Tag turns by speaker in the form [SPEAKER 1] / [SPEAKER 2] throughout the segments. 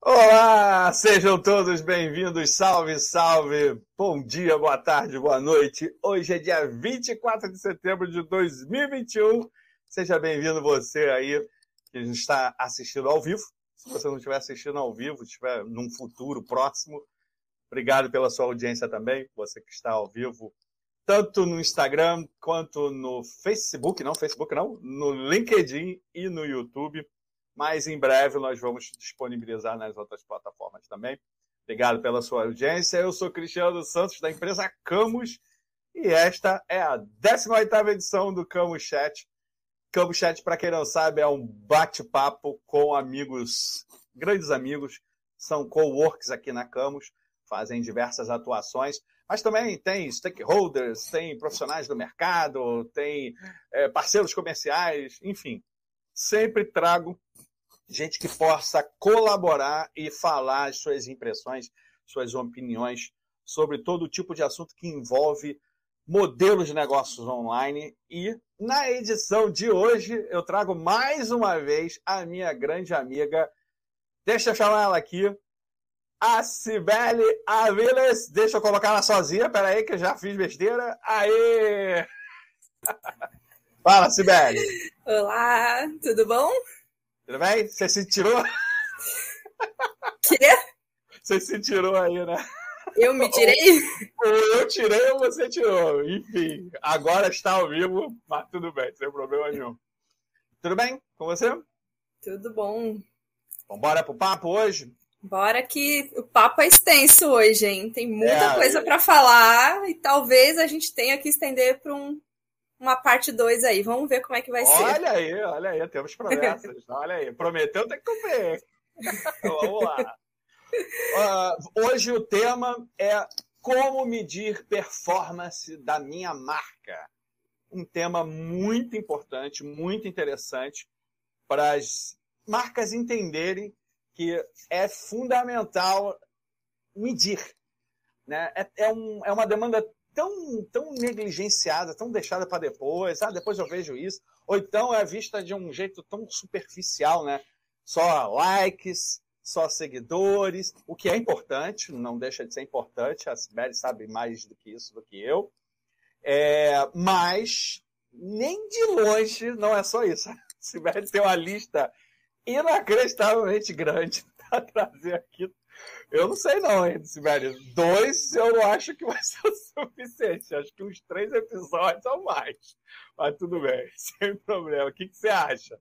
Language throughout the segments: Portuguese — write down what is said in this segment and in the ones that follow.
[SPEAKER 1] Olá, sejam todos bem-vindos. Salve, salve. Bom dia, boa tarde, boa noite. Hoje é dia 24 de setembro de 2021. Seja bem-vindo você aí que está assistindo ao vivo. Se você não estiver assistindo ao vivo, estiver num futuro próximo, obrigado pela sua audiência também. Você que está ao vivo, tanto no Instagram quanto no Facebook, não, Facebook não, no LinkedIn e no YouTube mas em breve nós vamos disponibilizar nas outras plataformas também. Obrigado pela sua audiência. Eu sou Cristiano Santos, da empresa Camus, e esta é a 18ª edição do Camus Chat. Camus Chat, para quem não sabe, é um bate-papo com amigos, grandes amigos, são co-works aqui na Camus, fazem diversas atuações, mas também tem stakeholders, tem profissionais do mercado, tem é, parceiros comerciais, enfim. Sempre trago gente que possa colaborar e falar as suas impressões, suas opiniões sobre todo tipo de assunto que envolve modelos de negócios online. E na edição de hoje eu trago mais uma vez a minha grande amiga, deixa eu chamar ela aqui, a Cibele Aviles. Deixa eu colocar ela sozinha, peraí que eu já fiz besteira. Aê! Fala, Cibele!
[SPEAKER 2] Olá, tudo bom?
[SPEAKER 1] Tudo bem? Você se tirou?
[SPEAKER 2] Quê?
[SPEAKER 1] Você se tirou aí, né?
[SPEAKER 2] Eu me tirei?
[SPEAKER 1] Ou eu tirei ou você tirou. Enfim, agora está ao vivo, mas tudo bem, sem problema nenhum. Tudo bem com você?
[SPEAKER 2] Tudo bom.
[SPEAKER 1] Vamos embora pro papo hoje?
[SPEAKER 2] Bora que o papo é extenso hoje, hein? Tem muita é, coisa para falar e talvez a gente tenha que estender para um uma parte 2 aí. Vamos ver como é que vai
[SPEAKER 1] olha
[SPEAKER 2] ser.
[SPEAKER 1] Olha aí, olha aí, temos promessas. olha aí, prometeu, tem que cumprir. Vamos lá. Uh, hoje o tema é como medir performance da minha marca. Um tema muito importante, muito interessante para as marcas entenderem que é fundamental medir. Né? É, é, um, é uma demanda tão, tão negligenciada, tão deixada para depois. Ah, depois eu vejo isso. Ou então é vista de um jeito tão superficial, né? Só likes, só seguidores, o que é importante, não deixa de ser importante. A Sibeli sabe mais do que isso do que eu. É, mas nem de longe não é só isso. A Sibeli tem uma lista inacreditavelmente grande para trazer aqui eu não sei não, hein, Sibeli. Dois eu não acho que vai ser o suficiente. Acho que uns três episódios ou mais. Mas tudo bem, sem problema. O que, que você acha?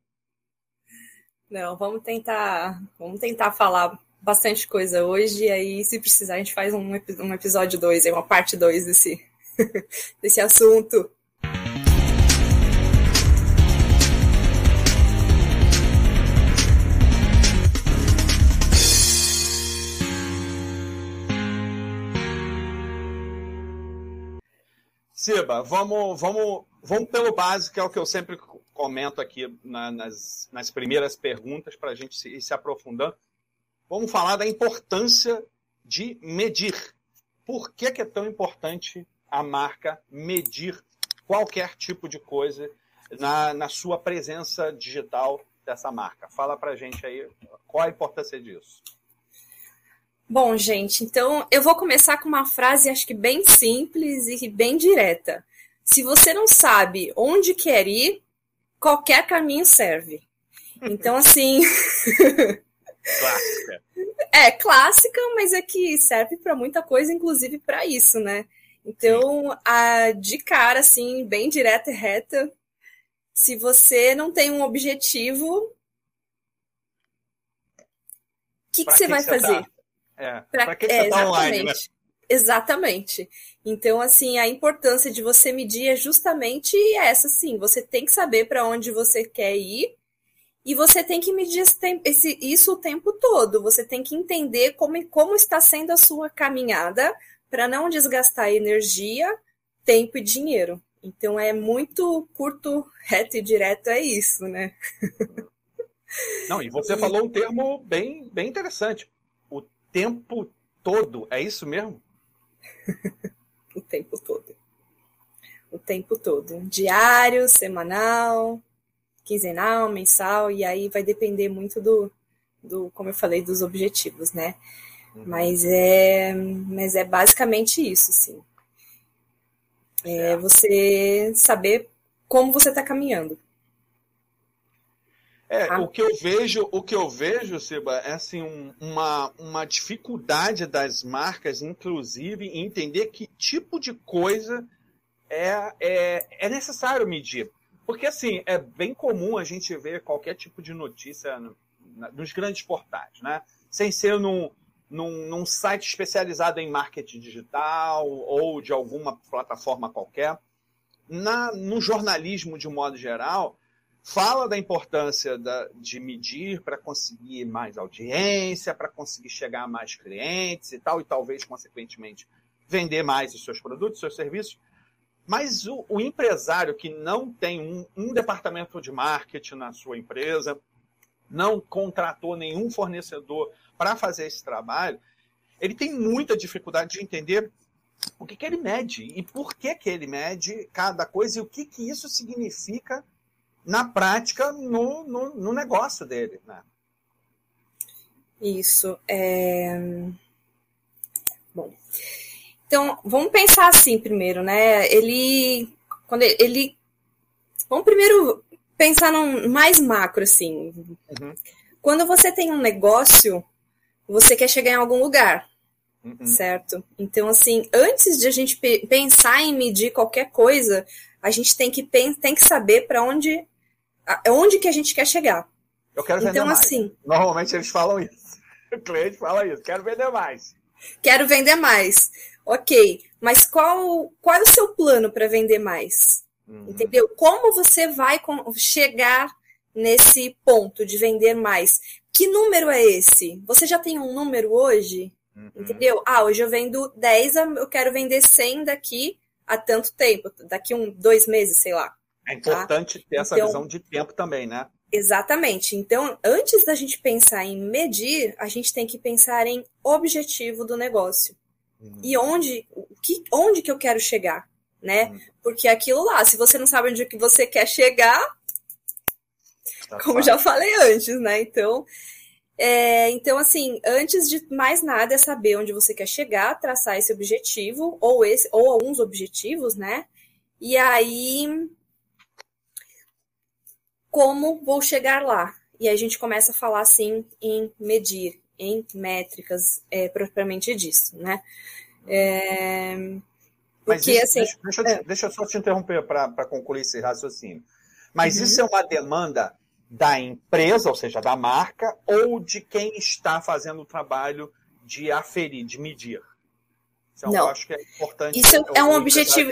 [SPEAKER 2] Não, vamos tentar, vamos tentar falar bastante coisa hoje, e aí, se precisar, a gente faz um, um episódio 2, uma parte 2 desse, desse assunto.
[SPEAKER 1] Siba, vamos, vamos, vamos pelo básico, que é o que eu sempre comento aqui na, nas, nas primeiras perguntas, para a gente se, ir se aprofundando. Vamos falar da importância de medir. Por que, que é tão importante a marca medir qualquer tipo de coisa na, na sua presença digital dessa marca? Fala para a gente aí qual a importância disso.
[SPEAKER 2] Bom, gente, então eu vou começar com uma frase, acho que bem simples e bem direta. Se você não sabe onde quer ir, qualquer caminho serve. Então, assim.
[SPEAKER 1] clássica.
[SPEAKER 2] É, clássica, mas é que serve para muita coisa, inclusive para isso, né? Então, a, de cara, assim, bem direta e reta, se você não tem um objetivo, o que, que, você vai tá? fazer? Tá?
[SPEAKER 1] É, pra, pra que é, você tá online, né?
[SPEAKER 2] Exatamente. Então, assim, a importância de você medir é justamente essa, sim. Você tem que saber para onde você quer ir e você tem que medir esse, esse, isso o tempo todo. Você tem que entender como, como está sendo a sua caminhada para não desgastar energia, tempo e dinheiro. Então, é muito curto, reto e direto, é isso, né?
[SPEAKER 1] Não, e você falou um termo bem, bem interessante tempo todo. É isso mesmo?
[SPEAKER 2] o tempo todo. O tempo todo. Diário, semanal, quinzenal, mensal, e aí vai depender muito do, do, como eu falei, dos objetivos, né? Uhum. Mas é, mas é basicamente isso, sim. É você saber como você está caminhando.
[SPEAKER 1] É, ah. o que eu vejo, o que eu vejo, Seba, é assim, um, uma, uma dificuldade das marcas, inclusive, em entender que tipo de coisa é, é, é necessário medir. Porque, assim, é bem comum a gente ver qualquer tipo de notícia no, na, nos grandes portais, né? Sem ser num, num, num site especializado em marketing digital ou de alguma plataforma qualquer. Na, no jornalismo, de um modo geral, fala da importância da, de medir para conseguir mais audiência, para conseguir chegar a mais clientes e tal, e talvez, consequentemente, vender mais os seus produtos, seus serviços. Mas o, o empresário que não tem um, um departamento de marketing na sua empresa, não contratou nenhum fornecedor para fazer esse trabalho, ele tem muita dificuldade de entender o que, que ele mede e por que, que ele mede cada coisa e o que, que isso significa na prática no, no, no negócio dele. Né?
[SPEAKER 2] Isso. É... Bom. Então, vamos pensar assim primeiro, né? Ele. Quando ele. vamos primeiro pensar num mais macro, assim. Uhum. Quando você tem um negócio, você quer chegar em algum lugar. Uhum. Certo? Então, assim, antes de a gente pensar em medir qualquer coisa, a gente tem que, tem que saber para onde onde que a gente quer chegar.
[SPEAKER 1] Eu quero vender então, mais. Assim, Normalmente eles falam isso. O cliente fala isso, quero vender mais.
[SPEAKER 2] Quero vender mais. Ok, mas qual, qual é o seu plano para vender mais? Uhum. Entendeu? Como você vai chegar nesse ponto de vender mais? Que número é esse? Você já tem um número hoje? Uhum. Entendeu? Ah, hoje eu vendo 10, eu quero vender 100 daqui a tanto tempo, daqui um, dois meses, sei lá.
[SPEAKER 1] É importante tá? ter essa então, visão de tempo também, né?
[SPEAKER 2] Exatamente. Então, antes da gente pensar em medir, a gente tem que pensar em objetivo do negócio. Uhum. E onde, que, onde que eu quero chegar, né? Uhum. Porque aquilo lá, se você não sabe onde que você quer chegar, tá como já falei antes, né? Então, é, então, assim, antes de mais nada é saber onde você quer chegar, traçar esse objetivo, ou esse, ou alguns objetivos, né? E aí como vou chegar lá? E aí a gente começa a falar assim em medir, em métricas é, propriamente disso, né? É,
[SPEAKER 1] porque, isso, assim, deixa, deixa, é, deixa, eu só te interromper para concluir esse raciocínio. Mas uhum. isso é uma demanda da empresa, ou seja, da marca, ou de quem está fazendo o trabalho de aferir, de medir? Então, Não. eu acho que é importante.
[SPEAKER 2] Isso é um objetivo.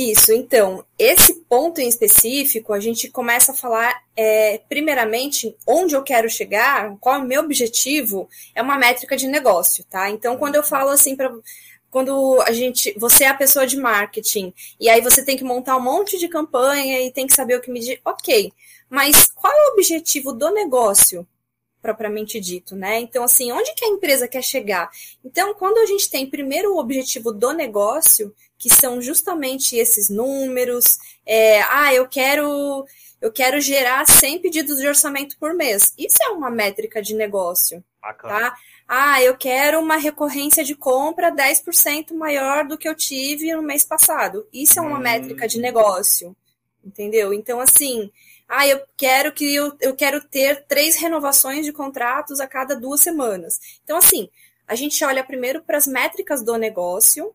[SPEAKER 2] Isso, então, esse ponto em específico, a gente começa a falar, é, primeiramente, onde eu quero chegar, qual é o meu objetivo, é uma métrica de negócio, tá? Então, quando eu falo assim para quando a gente, você é a pessoa de marketing, e aí você tem que montar um monte de campanha e tem que saber o que medir, ok. Mas qual é o objetivo do negócio, propriamente dito, né? Então, assim, onde que a empresa quer chegar? Então, quando a gente tem primeiro o objetivo do negócio, que são justamente esses números. É, ah, eu quero eu quero gerar 100 pedidos de orçamento por mês. Isso é uma métrica de negócio, Bacana. tá? Ah, eu quero uma recorrência de compra 10% maior do que eu tive no mês passado. Isso é uma hum. métrica de negócio, entendeu? Então, assim, ah, eu quero que eu, eu quero ter três renovações de contratos a cada duas semanas. Então, assim, a gente olha primeiro para as métricas do negócio,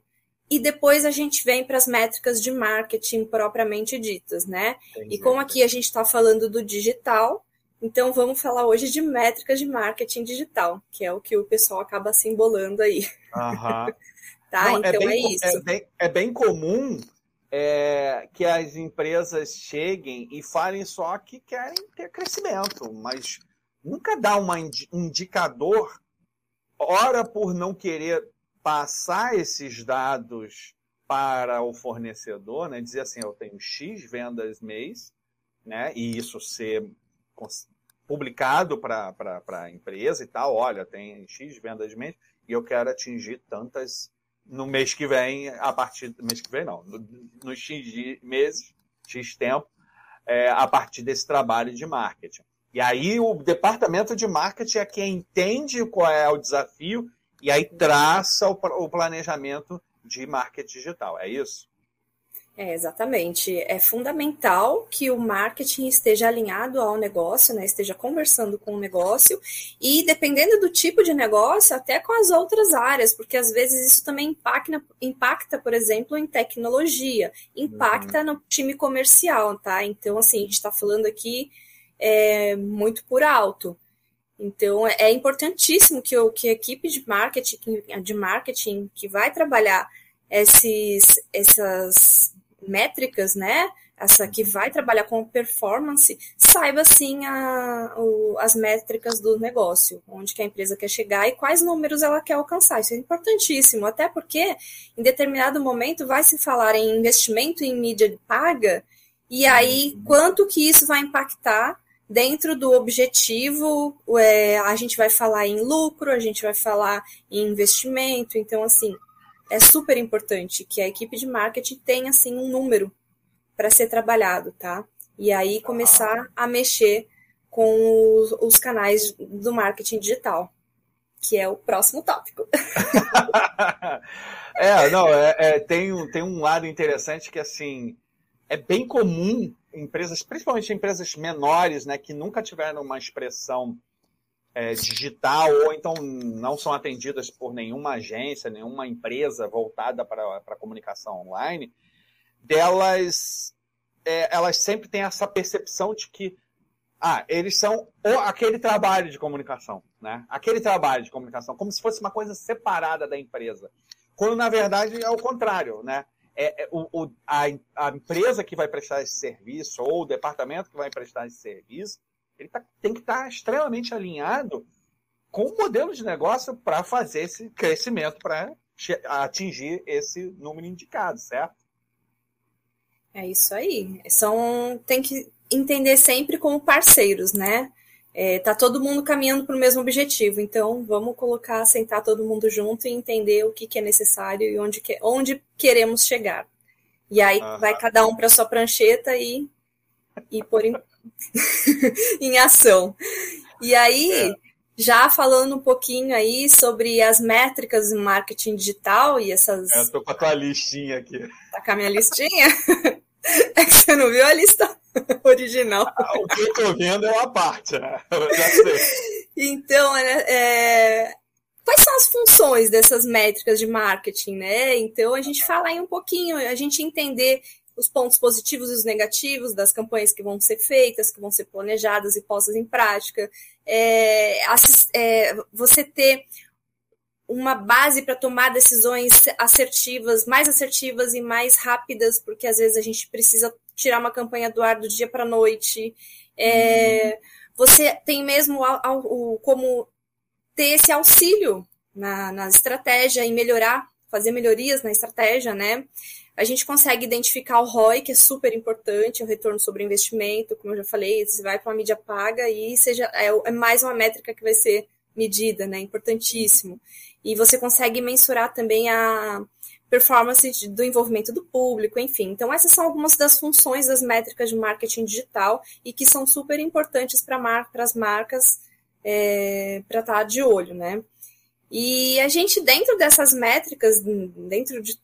[SPEAKER 2] e depois a gente vem para as métricas de marketing propriamente ditas, né? Entendi. E como aqui a gente está falando do digital, então vamos falar hoje de métricas de marketing digital, que é o que o pessoal acaba se embolando aí.
[SPEAKER 1] Aham. tá, Não, é então é, bem, é isso. É bem, é bem comum é, que as empresas cheguem e falem só que querem ter crescimento, mas nunca dá uma, um indicador, ora por não querer passar esses dados para o fornecedor, né? dizer assim, eu tenho X vendas mês, né? e isso ser publicado para a empresa e tal, olha, tem X vendas mês, e eu quero atingir tantas no mês que vem, a partir do mês que vem não, no, no X meses, X tempo, é, a partir desse trabalho de marketing. E aí o departamento de marketing é quem entende qual é o desafio e aí traça o, planejamento de marketing digital. É isso?
[SPEAKER 2] É, exatamente. É fundamental que o marketing esteja alinhado ao negócio, né? esteja conversando com o negócio e, dependendo do tipo de negócio, até com as outras áreas, porque às vezes isso também impacta, impacta por exemplo, em tecnologia, impacta uhum. no time comercial, tá? Então, assim, a gente está falando aqui é, muito por alto. Então, é importantíssimo que, o, que a equipe de marketing, de marketing que vai trabalhar esses, essas métricas, né? Essa que vai trabalhar com performance, saiba sim a, o, as métricas do negócio, onde que a empresa quer chegar e quais números ela quer alcançar. Isso é importantíssimo, até porque em determinado momento vai se falar em investimento em mídia paga, e aí quanto que isso vai impactar dentro do objetivo, é, a gente vai falar em lucro, a gente vai falar em investimento, então assim, é super importante que a equipe de marketing tenha assim um número para ser trabalhado, tá? E aí começar a mexer com os, os canais do marketing digital, que é o próximo tópico.
[SPEAKER 1] é, não, é, é, tem, tem um lado interessante que assim é bem comum empresas, principalmente empresas menores, né, que nunca tiveram uma expressão é, digital ou então não são atendidas por nenhuma agência, nenhuma empresa voltada para a comunicação online, delas é, elas sempre têm essa percepção de que ah, eles são o, aquele trabalho de comunicação, né? Aquele trabalho de comunicação, como se fosse uma coisa separada da empresa. Quando, na verdade, é o contrário, né? É, é o, o, a, a empresa que vai prestar esse serviço ou o departamento que vai prestar esse serviço ele tá, tem que estar tá extremamente alinhado com o modelo de negócio para fazer esse crescimento, para atingir esse número indicado, certo?
[SPEAKER 2] É isso aí. São, tem que entender sempre como parceiros, né? É, tá todo mundo caminhando para o mesmo objetivo, então vamos colocar, sentar todo mundo junto e entender o que, que é necessário e onde, que, onde queremos chegar. E aí vai cada um para sua prancheta e, e por, em ação. E aí, é. já falando um pouquinho aí sobre as métricas em marketing digital e essas.
[SPEAKER 1] É, eu tô com a tua listinha aqui.
[SPEAKER 2] Tá com a minha listinha? É que você não viu a lista original.
[SPEAKER 1] Ah, o que eu tô vendo é uma parte, né? Eu já sei.
[SPEAKER 2] Então, é, é, quais são as funções dessas métricas de marketing, né? Então, a gente fala aí um pouquinho, a gente entender os pontos positivos e os negativos das campanhas que vão ser feitas, que vão ser planejadas e postas em prática. É, é, você ter uma base para tomar decisões assertivas, mais assertivas e mais rápidas, porque às vezes a gente precisa tirar uma campanha do ar do dia para a noite. É, hum. Você tem mesmo ao, ao, como ter esse auxílio na, na estratégia e melhorar, fazer melhorias na estratégia, né? A gente consegue identificar o ROI, que é super importante, o retorno sobre investimento, como eu já falei, você vai para uma mídia paga e seja, é, é, mais uma métrica que vai ser medida, né? Importantíssimo. E você consegue mensurar também a performance do envolvimento do público, enfim. Então, essas são algumas das funções das métricas de marketing digital e que são super importantes para mar as marcas é, para estar tá de olho, né? E a gente, dentro dessas métricas, dentro de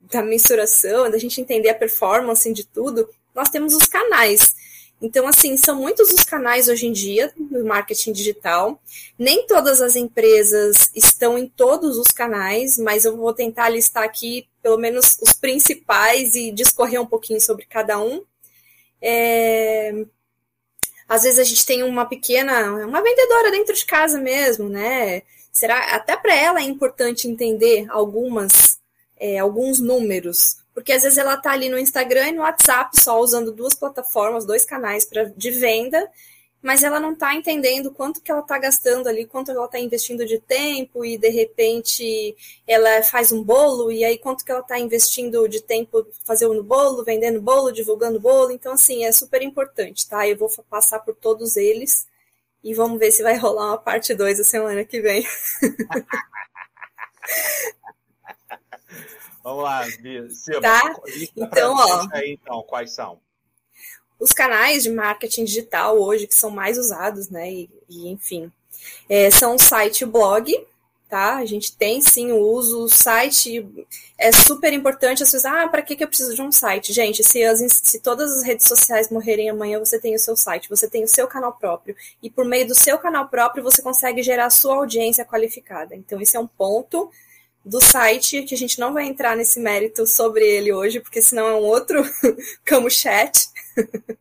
[SPEAKER 2] da mensuração, da gente entender a performance de tudo, nós temos os canais. Então, assim, são muitos os canais hoje em dia do marketing digital. Nem todas as empresas estão em todos os canais, mas eu vou tentar listar aqui pelo menos os principais e discorrer um pouquinho sobre cada um. É... Às vezes a gente tem uma pequena, uma vendedora dentro de casa mesmo, né? Será até para ela é importante entender algumas é, alguns números, porque às vezes ela está ali no Instagram e no WhatsApp só usando duas plataformas, dois canais pra, de venda, mas ela não está entendendo quanto que ela está gastando ali, quanto ela está investindo de tempo e de repente ela faz um bolo e aí quanto que ela está investindo de tempo fazendo bolo, vendendo bolo, divulgando bolo. Então assim é super importante, tá? Eu vou passar por todos eles e vamos ver se vai rolar uma parte 2 a semana que vem.
[SPEAKER 1] Vamos lá, Bia.
[SPEAKER 2] Tá? Então, ó.
[SPEAKER 1] Aí, então, quais são?
[SPEAKER 2] os canais de marketing digital hoje que são mais usados, né? E, e enfim, é, são o site e o blog, tá? A gente tem sim o uso, o site é super importante. As pessoas, ah, para que, que eu preciso de um site? Gente, se, as, se todas as redes sociais morrerem amanhã, você tem o seu site, você tem o seu canal próprio. E por meio do seu canal próprio, você consegue gerar a sua audiência qualificada. Então, esse é um ponto do site, que a gente não vai entrar nesse mérito sobre ele hoje, porque senão é um outro como chat.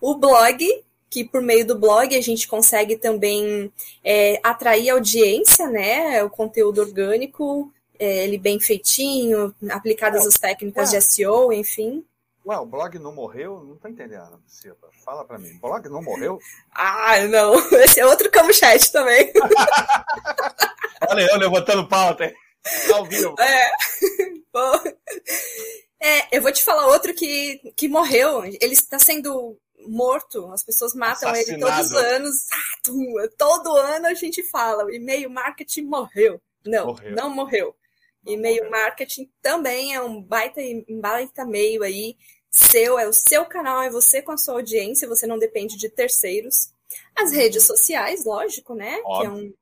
[SPEAKER 2] o blog, que por meio do blog a gente consegue também é, atrair audiência, né? O conteúdo orgânico, é, ele bem feitinho, aplicadas as técnicas de SEO, enfim.
[SPEAKER 1] Ué, o blog não morreu? Não tô entendendo, Silva. Fala pra mim. O blog não morreu?
[SPEAKER 2] ah, não. Esse é outro como chat também.
[SPEAKER 1] Olha eu levantando pauta? Ao vivo.
[SPEAKER 2] É. Bom. É, eu vou te falar outro que, que morreu. Ele está sendo morto, as pessoas matam Assassinado. ele todos os anos. Todo ano a gente fala, o e-mail marketing morreu. Não, morreu. não morreu. E-mail marketing também é um baita, um baita meio aí seu, é o seu canal, é você com a sua audiência, você não depende de terceiros. As uhum. redes sociais, lógico, né? Óbvio. Que é um,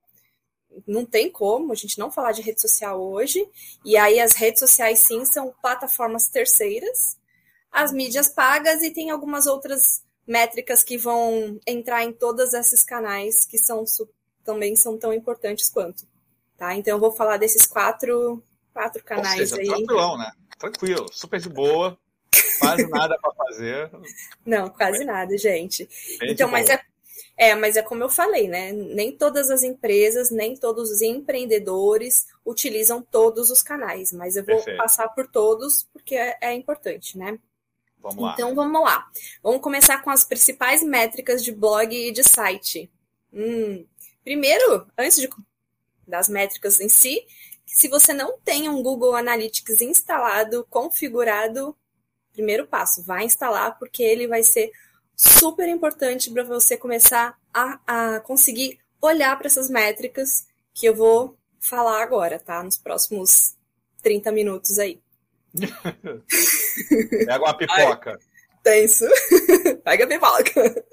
[SPEAKER 2] não tem como a gente não falar de rede social hoje. E aí as redes sociais sim são plataformas terceiras, as mídias pagas e tem algumas outras métricas que vão entrar em todos esses canais que são também são tão importantes quanto. Tá? Então eu vou falar desses quatro, quatro canais
[SPEAKER 1] seja,
[SPEAKER 2] aí.
[SPEAKER 1] Tranquilão, né? Tranquilo, super de boa. Quase nada para fazer.
[SPEAKER 2] Não, quase nada, gente. Bem então, mas é, é, mas é como eu falei, né? Nem todas as empresas, nem todos os empreendedores utilizam todos os canais, mas eu vou Perfeito. passar por todos porque é, é importante, né?
[SPEAKER 1] Vamos lá.
[SPEAKER 2] Então vamos lá. Vamos começar com as principais métricas de blog e de site. Hum, primeiro, antes de, das métricas em si, se você não tem um Google Analytics instalado, configurado, primeiro passo, vai instalar, porque ele vai ser super importante para você começar a, a conseguir olhar para essas métricas que eu vou falar agora, tá? Nos próximos 30 minutos aí.
[SPEAKER 1] Pega uma pipoca.
[SPEAKER 2] Tenso. Pega a pipoca.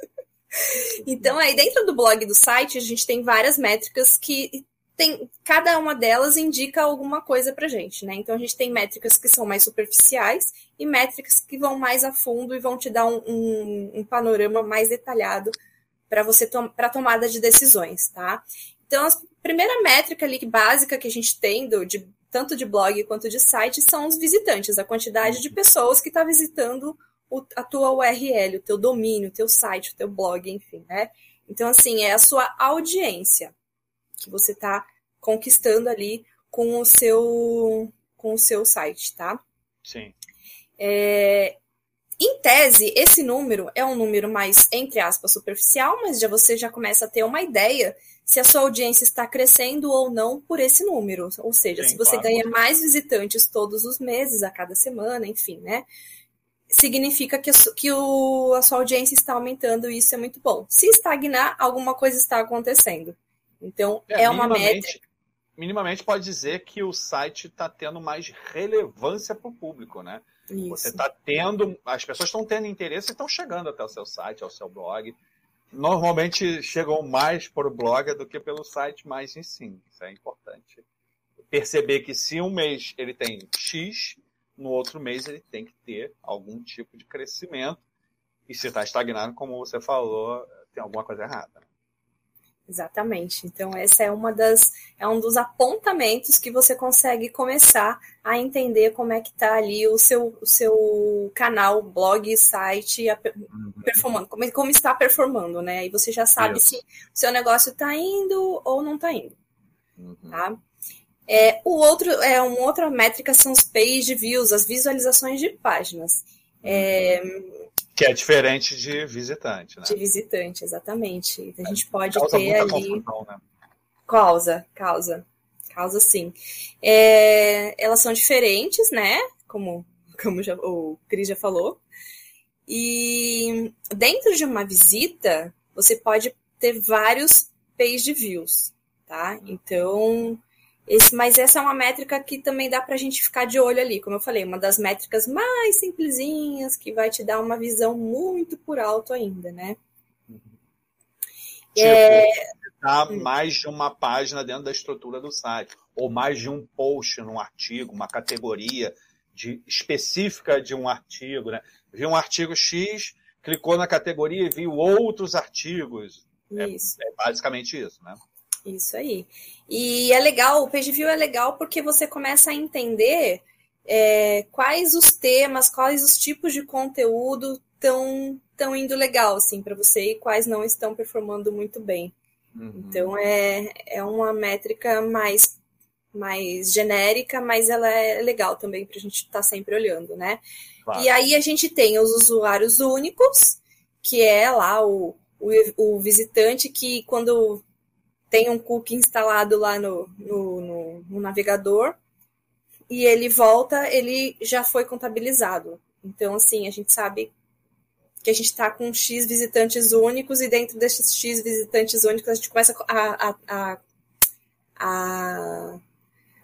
[SPEAKER 2] Então, aí dentro do blog do site, a gente tem várias métricas que tem, cada uma delas indica alguma coisa pra gente, né? Então a gente tem métricas que são mais superficiais e métricas que vão mais a fundo e vão te dar um, um, um panorama mais detalhado para você tom, para tomada de decisões, tá? Então a primeira métrica ali básica que a gente tem do, de tanto de blog quanto de site, são os visitantes, a quantidade de pessoas que está visitando o, a tua URL, o teu domínio, o teu site, o teu blog, enfim, né? Então, assim, é a sua audiência que você está conquistando ali com o seu com o seu site, tá?
[SPEAKER 1] Sim.
[SPEAKER 2] É, em tese, esse número é um número mais, entre aspas, superficial, mas já você já começa a ter uma ideia se a sua audiência está crescendo ou não por esse número. Ou seja, Sim, se você claro. ganha mais visitantes todos os meses, a cada semana, enfim, né? Significa que, que o, a sua audiência está aumentando e isso é muito bom. Se estagnar, alguma coisa está acontecendo. Então, é, é uma métrica.
[SPEAKER 1] Minimamente pode dizer que o site está tendo mais relevância para o público, né? Isso. Você está tendo, as pessoas estão tendo interesse e estão chegando até o seu site, ao seu blog normalmente chegam mais por blog do que pelo site mais em si. Isso é importante. Perceber que se um mês ele tem X, no outro mês ele tem que ter algum tipo de crescimento. E se está estagnado, como você falou, tem alguma coisa errada.
[SPEAKER 2] Exatamente. Então, essa é uma das é um dos apontamentos que você consegue começar a entender como é que está ali o seu, o seu canal, blog, site, a, uhum. performando, como, como está performando, né? E você já sabe Isso. se o seu negócio está indo ou não está indo. Uhum. Tá? É, o outro, é uma outra métrica são os page views, as visualizações de páginas. É,
[SPEAKER 1] uhum. Que é diferente de visitante, né?
[SPEAKER 2] De visitante, exatamente. A gente pode causa ter ali. né? Causa, causa. Causa sim. É... Elas são diferentes, né? Como, como já, o Cris já falou. E dentro de uma visita, você pode ter vários page views, tá? Então, Esse, mas essa é uma métrica que também dá para a gente ficar de olho ali, como eu falei, uma das métricas mais simplesinhas, que vai te dar uma visão muito por alto ainda, né?
[SPEAKER 1] Tipo, é... Tá mais de uma página dentro da estrutura do site, ou mais de um post num artigo, uma categoria de, específica de um artigo, né? Viu um artigo X, clicou na categoria e viu outros artigos. É, é, basicamente isso, né?
[SPEAKER 2] Isso aí. E é legal, o page view é legal porque você começa a entender é, quais os temas, quais os tipos de conteúdo estão estão indo legal assim para você e quais não estão performando muito bem. Uhum. Então é, é uma métrica mais mais genérica, mas ela é legal também para a gente estar tá sempre olhando, né? Claro. E aí a gente tem os usuários únicos, que é lá o, o, o visitante que quando tem um cookie instalado lá no, no, no, no navegador e ele volta, ele já foi contabilizado. Então, assim, a gente sabe que a gente está com X visitantes únicos e dentro desses X visitantes únicos a gente começa a, a, a, a,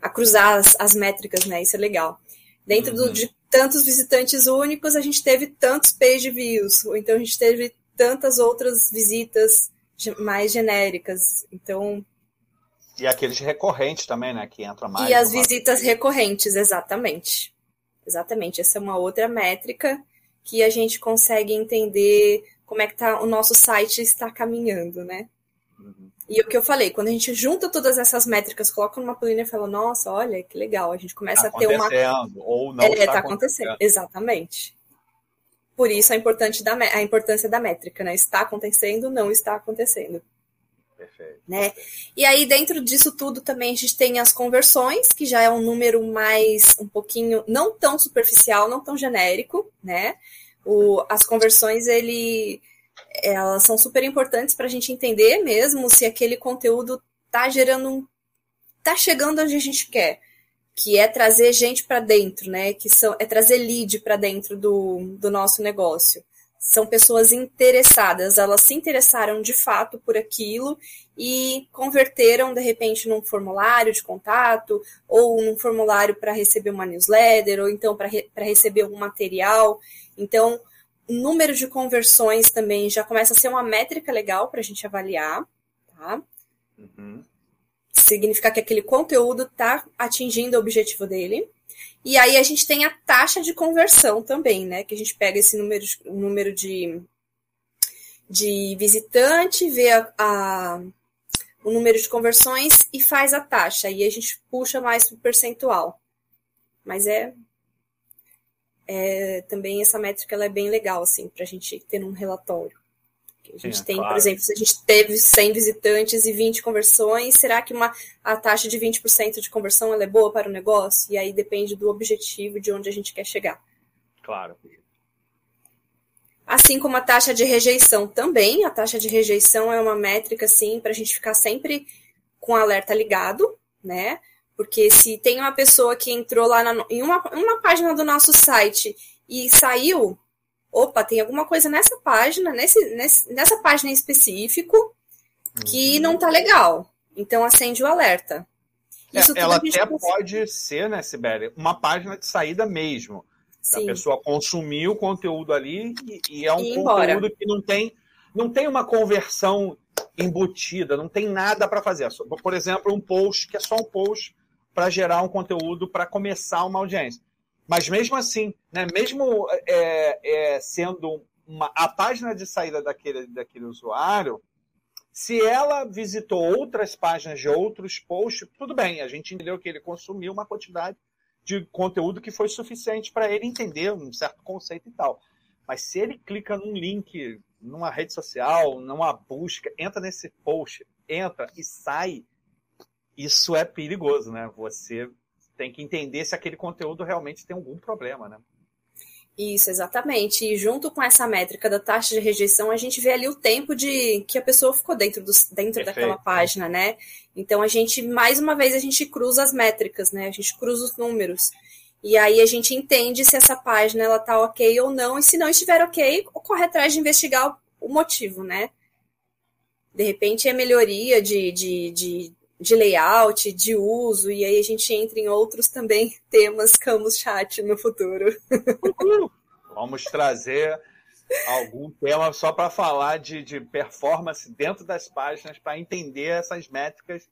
[SPEAKER 2] a cruzar as, as, métricas, né? Isso é legal. Dentro uhum. do, de tantos visitantes únicos, a gente teve tantos page views, ou então a gente teve tantas outras visitas mais genéricas. Então.
[SPEAKER 1] E aqueles recorrentes também, né? Que entram mais.
[SPEAKER 2] E as visitas recorrentes, exatamente. Exatamente. Essa é uma outra métrica que a gente consegue entender como é que tá, o nosso site está caminhando, né? Uhum. E o que eu falei, quando a gente junta todas essas métricas, coloca numa planilha e fala, nossa, olha que legal, a gente começa tá a ter uma.
[SPEAKER 1] Ou não. É,
[SPEAKER 2] está tá acontecendo. acontecendo. Exatamente. Por isso a, a importância da métrica, né? Está acontecendo, não está acontecendo.
[SPEAKER 1] Perfeito.
[SPEAKER 2] Né? E aí, dentro disso tudo, também a gente tem as conversões, que já é um número mais, um pouquinho, não tão superficial, não tão genérico, né? O, as conversões, ele, elas são super importantes para a gente entender mesmo se aquele conteúdo está gerando, está chegando onde a gente quer que é trazer gente para dentro, né? Que são, é trazer lead para dentro do, do nosso negócio. São pessoas interessadas, elas se interessaram de fato por aquilo e converteram de repente num formulário de contato ou num formulário para receber uma newsletter ou então para re, receber um material. Então, o número de conversões também já começa a ser uma métrica legal para a gente avaliar, tá? Uhum significa que aquele conteúdo está atingindo o objetivo dele. E aí a gente tem a taxa de conversão também, né? Que a gente pega esse número, de, número de, de visitante, vê a, a, o número de conversões e faz a taxa. E a gente puxa mais para o percentual. Mas é, é também essa métrica ela é bem legal, assim, para a gente ter um relatório. A gente é tem, claro. por exemplo, se a gente teve 100 visitantes e 20 conversões, será que uma, a taxa de 20% de conversão é boa para o negócio? E aí depende do objetivo de onde a gente quer chegar.
[SPEAKER 1] Claro.
[SPEAKER 2] Assim como a taxa de rejeição também. A taxa de rejeição é uma métrica, assim, para a gente ficar sempre com o alerta ligado, né? Porque se tem uma pessoa que entrou lá na, em uma, uma página do nosso site e saiu, opa, tem alguma coisa nessa página, nesse, nesse, nessa página em específico, que uhum. não tá legal. Então acende o alerta.
[SPEAKER 1] É, é, ela até pode ser, né, Sibeli, uma página de saída mesmo. Sim. A pessoa consumir o conteúdo ali e, e é um e conteúdo que não tem, não tem uma conversão embutida, não tem nada para fazer. Por exemplo, um post que é só um post para gerar um conteúdo para começar uma audiência. Mas mesmo assim, né, mesmo é, é, sendo uma, a página de saída daquele, daquele usuário, se ela visitou outras páginas de outros posts, tudo bem, a gente entendeu que ele consumiu uma quantidade de conteúdo que foi suficiente para ele entender um certo conceito e tal. Mas se ele clica num link, numa rede social, numa busca, entra nesse post, entra e sai, isso é perigoso, né? Você tem que entender se aquele conteúdo realmente tem algum problema, né?
[SPEAKER 2] Isso, exatamente. E junto com essa métrica da taxa de rejeição, a gente vê ali o tempo de que a pessoa ficou dentro, do, dentro daquela página, né? Então a gente, mais uma vez, a gente cruza as métricas, né? A gente cruza os números. E aí a gente entende se essa página ela tá ok ou não, e se não estiver ok, corre atrás de investigar o motivo, né? De repente é melhoria de, de, de de layout, de uso, e aí a gente entra em outros também temas Camus Chat no futuro.
[SPEAKER 1] Vamos trazer algum tema só para falar de, de performance dentro das páginas, para entender essas métricas,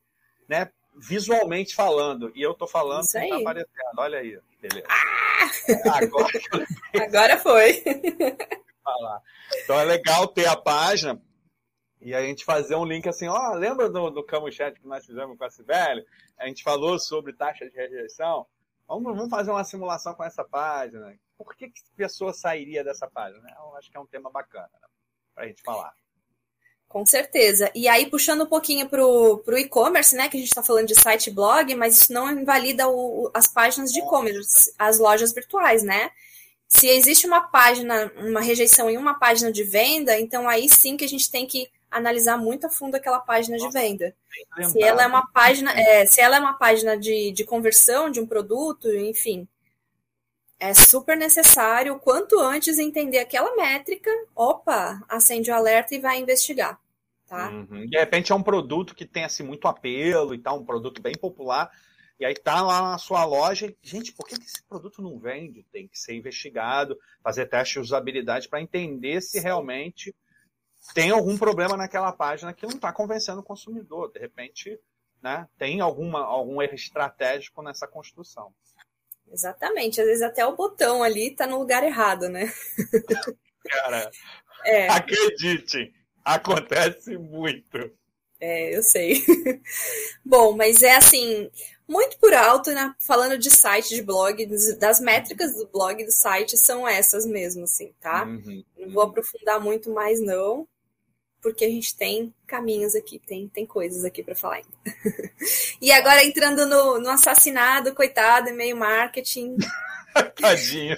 [SPEAKER 1] né? Visualmente falando. E eu estou falando
[SPEAKER 2] que está
[SPEAKER 1] aparecendo. Olha aí. Beleza. Ah!
[SPEAKER 2] Agora, Agora foi.
[SPEAKER 1] Então é legal ter a página e a gente fazer um link assim, ó, lembra do, do Camus Chat que nós fizemos com a Sibeli? A gente falou sobre taxa de rejeição. Vamos, vamos fazer uma simulação com essa página. Por que, que a pessoa sairia dessa página? Eu acho que é um tema bacana né, para a gente falar.
[SPEAKER 2] Com certeza. E aí, puxando um pouquinho para o e-commerce, né? Que a gente está falando de site e blog, mas isso não invalida o, as páginas de e-commerce, as lojas virtuais, né? Se existe uma página, uma rejeição em uma página de venda, então aí sim que a gente tem que analisar muito a fundo aquela página Nossa, de venda. Se ela é uma página, é, se ela é uma página de, de conversão de um produto, enfim, é super necessário quanto antes entender aquela métrica, opa, acende o alerta e vai investigar. Tá?
[SPEAKER 1] Uhum. De repente é um produto que tem assim, muito apelo e tal, um produto bem popular. E aí tá lá na sua loja, gente, por que esse produto não vende? Tem que ser investigado, fazer teste de usabilidade para entender se realmente tem algum problema naquela página que não está convencendo o consumidor. De repente, né, tem alguma, algum erro estratégico nessa construção.
[SPEAKER 2] Exatamente. Às vezes até o botão ali está no lugar errado, né?
[SPEAKER 1] Cara, é. acreditem, acontece muito.
[SPEAKER 2] É, eu sei. Bom, mas é assim, muito por alto, né? Falando de site, de blog, das métricas do blog do site são essas mesmo, assim, tá? Uhum, não vou aprofundar muito mais, não porque a gente tem caminhos aqui, tem, tem coisas aqui para falar ainda. e agora entrando no, no assassinato, coitado, e-mail marketing.
[SPEAKER 1] Tadinho.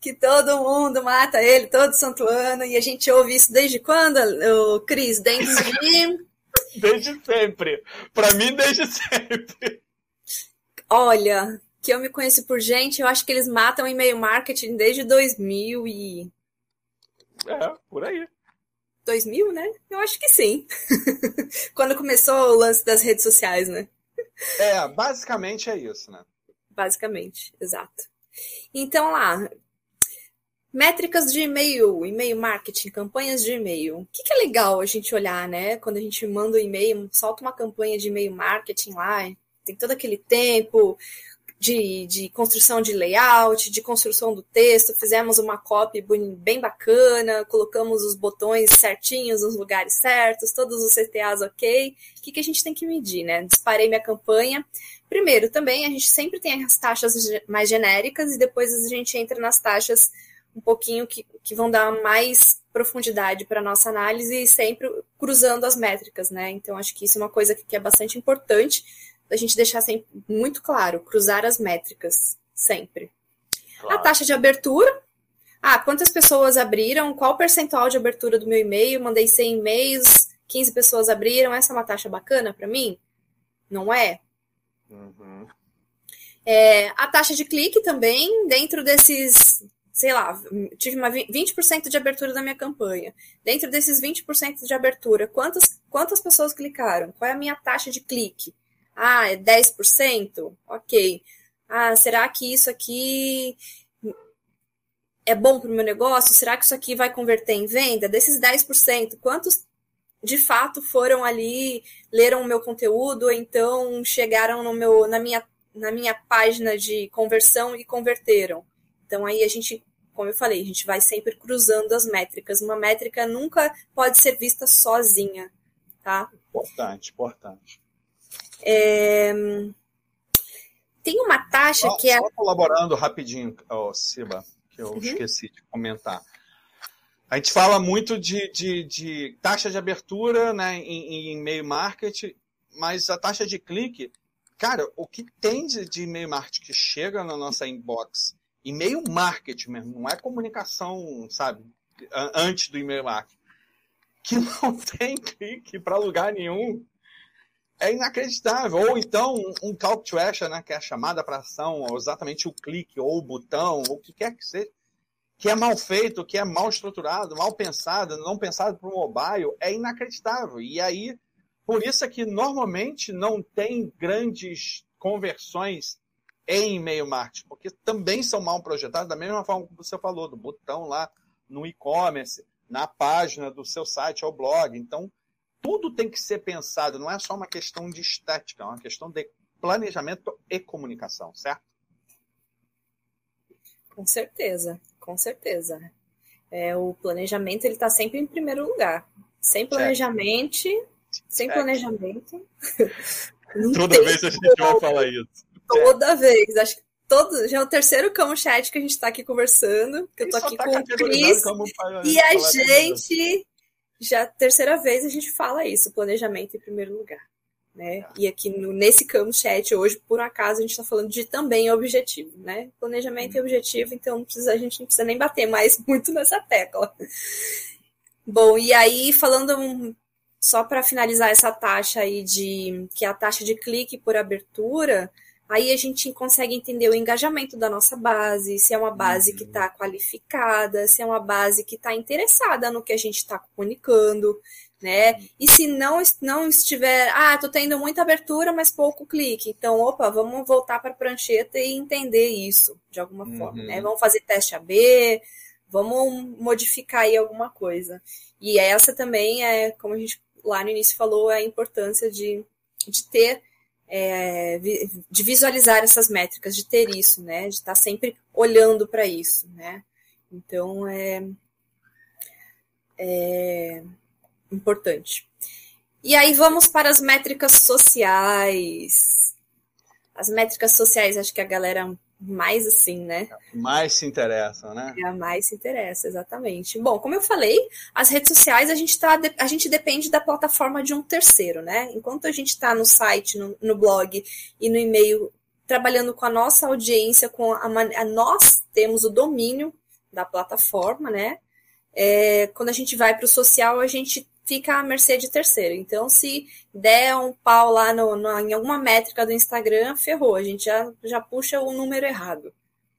[SPEAKER 2] que todo mundo mata ele todo santo ano, e a gente ouve isso desde quando, o Cris? Desde.
[SPEAKER 1] desde sempre. Para mim, desde sempre.
[SPEAKER 2] Olha, que eu me conheço por gente, eu acho que eles matam e-mail marketing desde 2000 e.
[SPEAKER 1] É, por aí.
[SPEAKER 2] 2000, né? Eu acho que sim. Quando começou o lance das redes sociais, né?
[SPEAKER 1] É, basicamente é isso, né?
[SPEAKER 2] Basicamente, exato. Então lá, métricas de e-mail, e-mail marketing, campanhas de e-mail. O que, que, é legal a gente olhar, né? Quando a gente manda um e-mail, solta uma campanha de e-mail marketing lá, tem todo aquele tempo, de, de construção de layout, de construção do texto, fizemos uma copy bem bacana, colocamos os botões certinhos nos lugares certos, todos os CTAs ok. O que, que a gente tem que medir, né? Disparei minha campanha. Primeiro, também a gente sempre tem as taxas mais genéricas e depois a gente entra nas taxas um pouquinho que, que vão dar mais profundidade para a nossa análise e sempre cruzando as métricas, né? Então, acho que isso é uma coisa que é bastante importante a gente deixar sempre muito claro, cruzar as métricas, sempre. Claro. A taxa de abertura. Ah, quantas pessoas abriram? Qual o percentual de abertura do meu e-mail? Mandei 100 e-mails, 15 pessoas abriram. Essa é uma taxa bacana para mim? Não é? Uhum. é? A taxa de clique também, dentro desses, sei lá, tive uma 20% de abertura da minha campanha. Dentro desses 20% de abertura, quantas, quantas pessoas clicaram? Qual é a minha taxa de clique? Ah, é 10%? Ok. Ah, será que isso aqui é bom para o meu negócio? Será que isso aqui vai converter em venda? Desses 10%, quantos de fato foram ali, leram o meu conteúdo, ou então chegaram no meu, na, minha, na minha página de conversão e converteram? Então aí a gente, como eu falei, a gente vai sempre cruzando as métricas. Uma métrica nunca pode ser vista sozinha, tá?
[SPEAKER 1] Importante, importante.
[SPEAKER 2] É... Tem uma taxa
[SPEAKER 1] só,
[SPEAKER 2] que é.
[SPEAKER 1] Só colaborando rapidinho, oh, Siba, que eu uhum. esqueci de comentar. A gente fala muito de, de, de taxa de abertura né, em, em e-mail marketing, mas a taxa de clique, cara, o que tem de, de e-mail marketing que chega na nossa inbox, e-mail marketing mesmo, não é comunicação, sabe, antes do e-mail marketing, que não tem clique para lugar nenhum é inacreditável. Ou então um, call to action, né, que é a chamada para ação, ou exatamente o clique ou o botão, ou o que quer que seja, que é mal feito, que é mal estruturado, mal pensado, não pensado para o mobile, é inacreditável. E aí Por isso é que normalmente não tem grandes conversões em e-mail marketing, porque também são mal projetados, da mesma forma que você falou, do botão lá no e-commerce, na página do seu site ou blog. Então, tudo tem que ser pensado, não é só uma questão de estética, é uma questão de planejamento e comunicação, certo?
[SPEAKER 2] Com certeza, com certeza. É, o planejamento ele está sempre em primeiro lugar. Sem planejamento, sem planejamento.
[SPEAKER 1] Toda vez a gente vai falar isso.
[SPEAKER 2] Toda vez. Acho que todo, já é o terceiro camo chat que a gente está aqui conversando. Que eu tô aqui tá com o Cris. E a gente. Já terceira vez a gente fala isso, planejamento em primeiro lugar. Né? É. E aqui no, nesse campo chat hoje, por acaso, a gente está falando de também objetivo, né? Planejamento e objetivo, então precisa, a gente não precisa nem bater mais muito nessa tecla. Bom, e aí falando só para finalizar essa taxa aí de que é a taxa de clique por abertura, aí a gente consegue entender o engajamento da nossa base, se é uma base uhum. que está qualificada, se é uma base que está interessada no que a gente está comunicando, né? E se não, não estiver, ah, tô tendo muita abertura, mas pouco clique. Então, opa, vamos voltar para a prancheta e entender isso de alguma uhum. forma, né? Vamos fazer teste AB, vamos modificar aí alguma coisa. E essa também é, como a gente lá no início falou a importância de, de ter, é, de visualizar essas métricas, de ter isso, né? De estar sempre olhando para isso, né? Então é, é importante. E aí vamos para as métricas sociais. As métricas sociais, acho que a galera mais assim, né?
[SPEAKER 1] Mais se interessam, né?
[SPEAKER 2] É mais se interessa, exatamente. Bom, como eu falei, as redes sociais a gente tá, a gente depende da plataforma de um terceiro, né? Enquanto a gente está no site, no, no, blog e no e-mail trabalhando com a nossa audiência, com a, a nós temos o domínio da plataforma, né? É, quando a gente vai para o social, a gente fica à mercê de terceiro. Então, se der um pau lá no, no, em alguma métrica do Instagram, ferrou, a gente já, já puxa o número errado.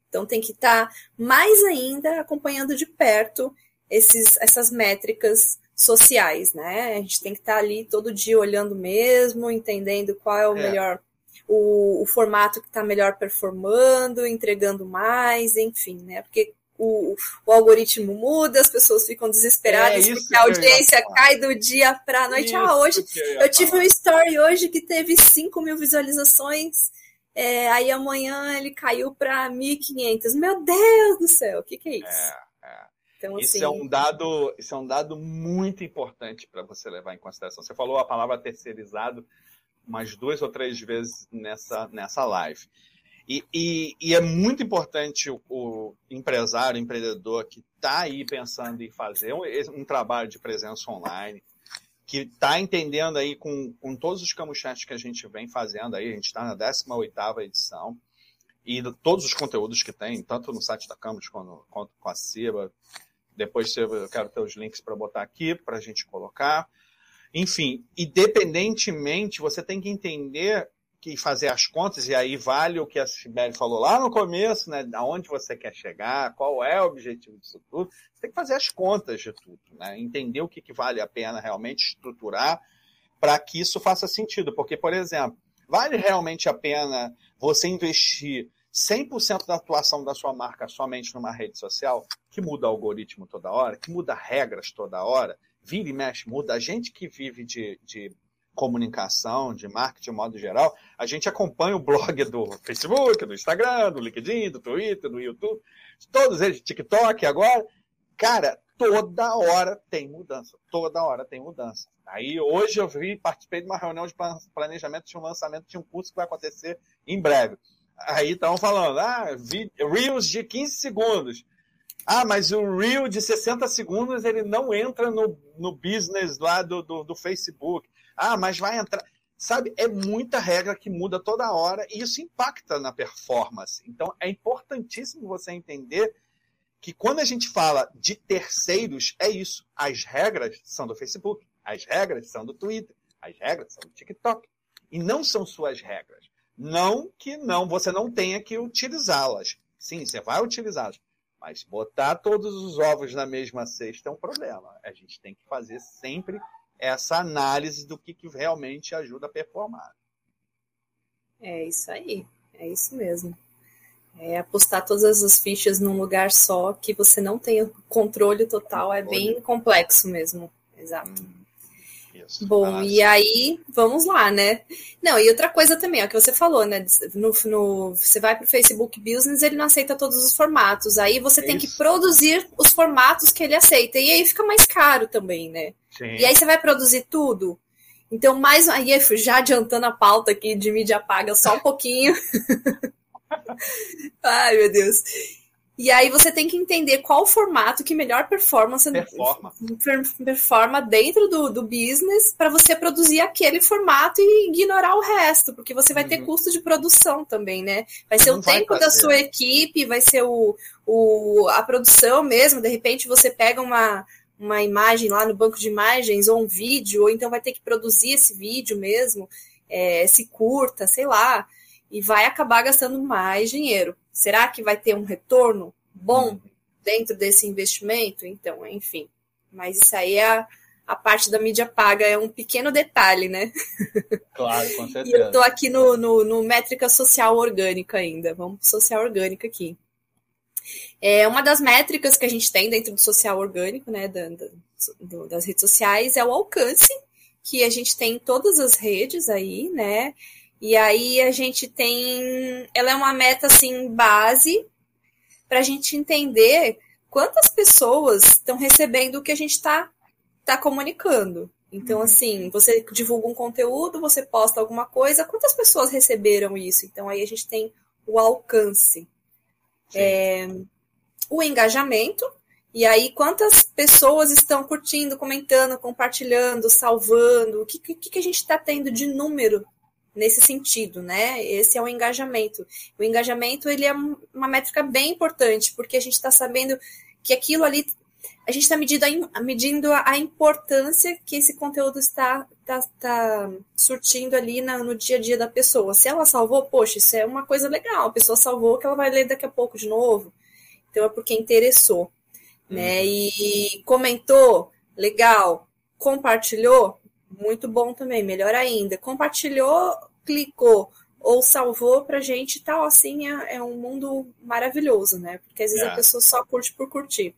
[SPEAKER 2] Então, tem que estar tá mais ainda acompanhando de perto esses, essas métricas sociais, né? A gente tem que estar tá ali todo dia olhando mesmo, entendendo qual é o é. melhor, o, o formato que está melhor performando, entregando mais, enfim, né? Porque o, o algoritmo muda, as pessoas ficam desesperadas é porque a audiência cai do dia para a noite. Ah, isso ah, hoje eu, eu tive um story hoje que teve 5 mil visualizações, é, aí amanhã ele caiu para 1.500. Meu Deus do céu, o que, que é isso? É,
[SPEAKER 1] é. Então, isso, assim... é um dado, isso é um dado muito importante para você levar em consideração. Você falou a palavra terceirizado umas duas ou três vezes nessa, nessa live. E, e, e, é muito importante o, o empresário, o empreendedor que está aí pensando em fazer um, um, trabalho de presença online, que está entendendo aí com, com todos os camuchats que a gente vem fazendo aí, a gente está na 18ª edição, e todos os conteúdos que tem, tanto no site da Camus quanto, quanto com a CIBA, depois eu quero ter os links para botar aqui, para a gente colocar. Enfim, independentemente, você tem que entender que fazer as contas, e aí vale o que a Sibeli falou lá no começo, né? Aonde você quer chegar, qual é o objetivo disso tudo. Você tem que fazer as contas de tudo, né? Entender o que, que vale a pena realmente estruturar para que isso faça sentido. Porque, por exemplo, vale realmente a pena você investir 100% da atuação da sua marca somente numa rede social, que muda algoritmo toda hora, que muda regras toda hora, vira e mexe, muda. A gente que vive de, de comunicação, de marketing de modo geral, a gente acompanha o blog do Facebook, do Instagram, do LinkedIn, do Twitter, do YouTube, todos eles, TikTok agora. Cara, toda hora tem mudança, toda hora tem mudança. Aí hoje eu vi, participei de uma reunião de planejamento de um lançamento de um curso que vai acontecer em breve. Aí estão falando, ah, Reels de 15 segundos. Ah, mas o Reel de 60 segundos ele não entra no, no business lá do, do, do Facebook. Ah, mas vai entrar. Sabe, é muita regra que muda toda hora e isso impacta na performance. Então, é importantíssimo você entender que quando a gente fala de terceiros, é isso. As regras são do Facebook, as regras são do Twitter, as regras são do TikTok. E não são suas regras. Não que não, você não tenha que utilizá-las. Sim, você vai utilizá-las. Mas botar todos os ovos na mesma cesta é um problema. A gente tem que fazer sempre essa análise do que, que realmente ajuda a performar.
[SPEAKER 2] É isso aí, é isso mesmo. É apostar todas as fichas num lugar só que você não tenha controle total é bem complexo mesmo. Exato. Hum. Isso. Bom, e aí, vamos lá, né? Não, e outra coisa também, ó, que você falou, né? No, no, você vai para o Facebook Business, ele não aceita todos os formatos. Aí você tem que produzir os formatos que ele aceita. E aí fica mais caro também, né? Sim. E aí você vai produzir tudo. Então, mais aí já adiantando a pauta aqui de mídia paga só um pouquinho. Ai, meu Deus. E aí você tem que entender qual o formato que melhor performance performa, performa dentro do, do business para você produzir aquele formato e ignorar o resto, porque você vai uhum. ter custo de produção também, né? Vai ser Não o tempo da sua equipe, vai ser o, o, a produção mesmo, de repente você pega uma, uma imagem lá no banco de imagens ou um vídeo, ou então vai ter que produzir esse vídeo mesmo, é, se curta, sei lá, e vai acabar gastando mais dinheiro. Será que vai ter um retorno bom dentro desse investimento? Então, enfim. Mas isso aí é a, a parte da mídia paga, é um pequeno detalhe, né?
[SPEAKER 1] Claro, com certeza.
[SPEAKER 2] e eu estou aqui no, no, no, métrica social orgânica ainda. Vamos social orgânica aqui. É, uma das métricas que a gente tem dentro do social orgânico, né, da, da, do, das redes sociais, é o alcance, que a gente tem em todas as redes aí, né? E aí a gente tem. Ela é uma meta assim, base, para a gente entender quantas pessoas estão recebendo o que a gente está tá comunicando. Então, uhum. assim, você divulga um conteúdo, você posta alguma coisa, quantas pessoas receberam isso? Então, aí a gente tem o alcance. É, o engajamento, e aí quantas pessoas estão curtindo, comentando, compartilhando, salvando, o que, que, que a gente está tendo de número nesse sentido, né? Esse é o engajamento. O engajamento ele é uma métrica bem importante, porque a gente está sabendo que aquilo ali, a gente está medindo, a, medindo a importância que esse conteúdo está, está, está surtindo ali na, no dia a dia da pessoa. Se ela salvou, poxa, isso é uma coisa legal, a pessoa salvou que ela vai ler daqui a pouco de novo. Então é porque interessou. Né? Uhum. E comentou, legal, compartilhou, muito bom também, melhor ainda. Compartilhou, clicou ou salvou pra gente tal, assim, é, é, um mundo maravilhoso, né? Porque às vezes é. a pessoa só curte por curtir.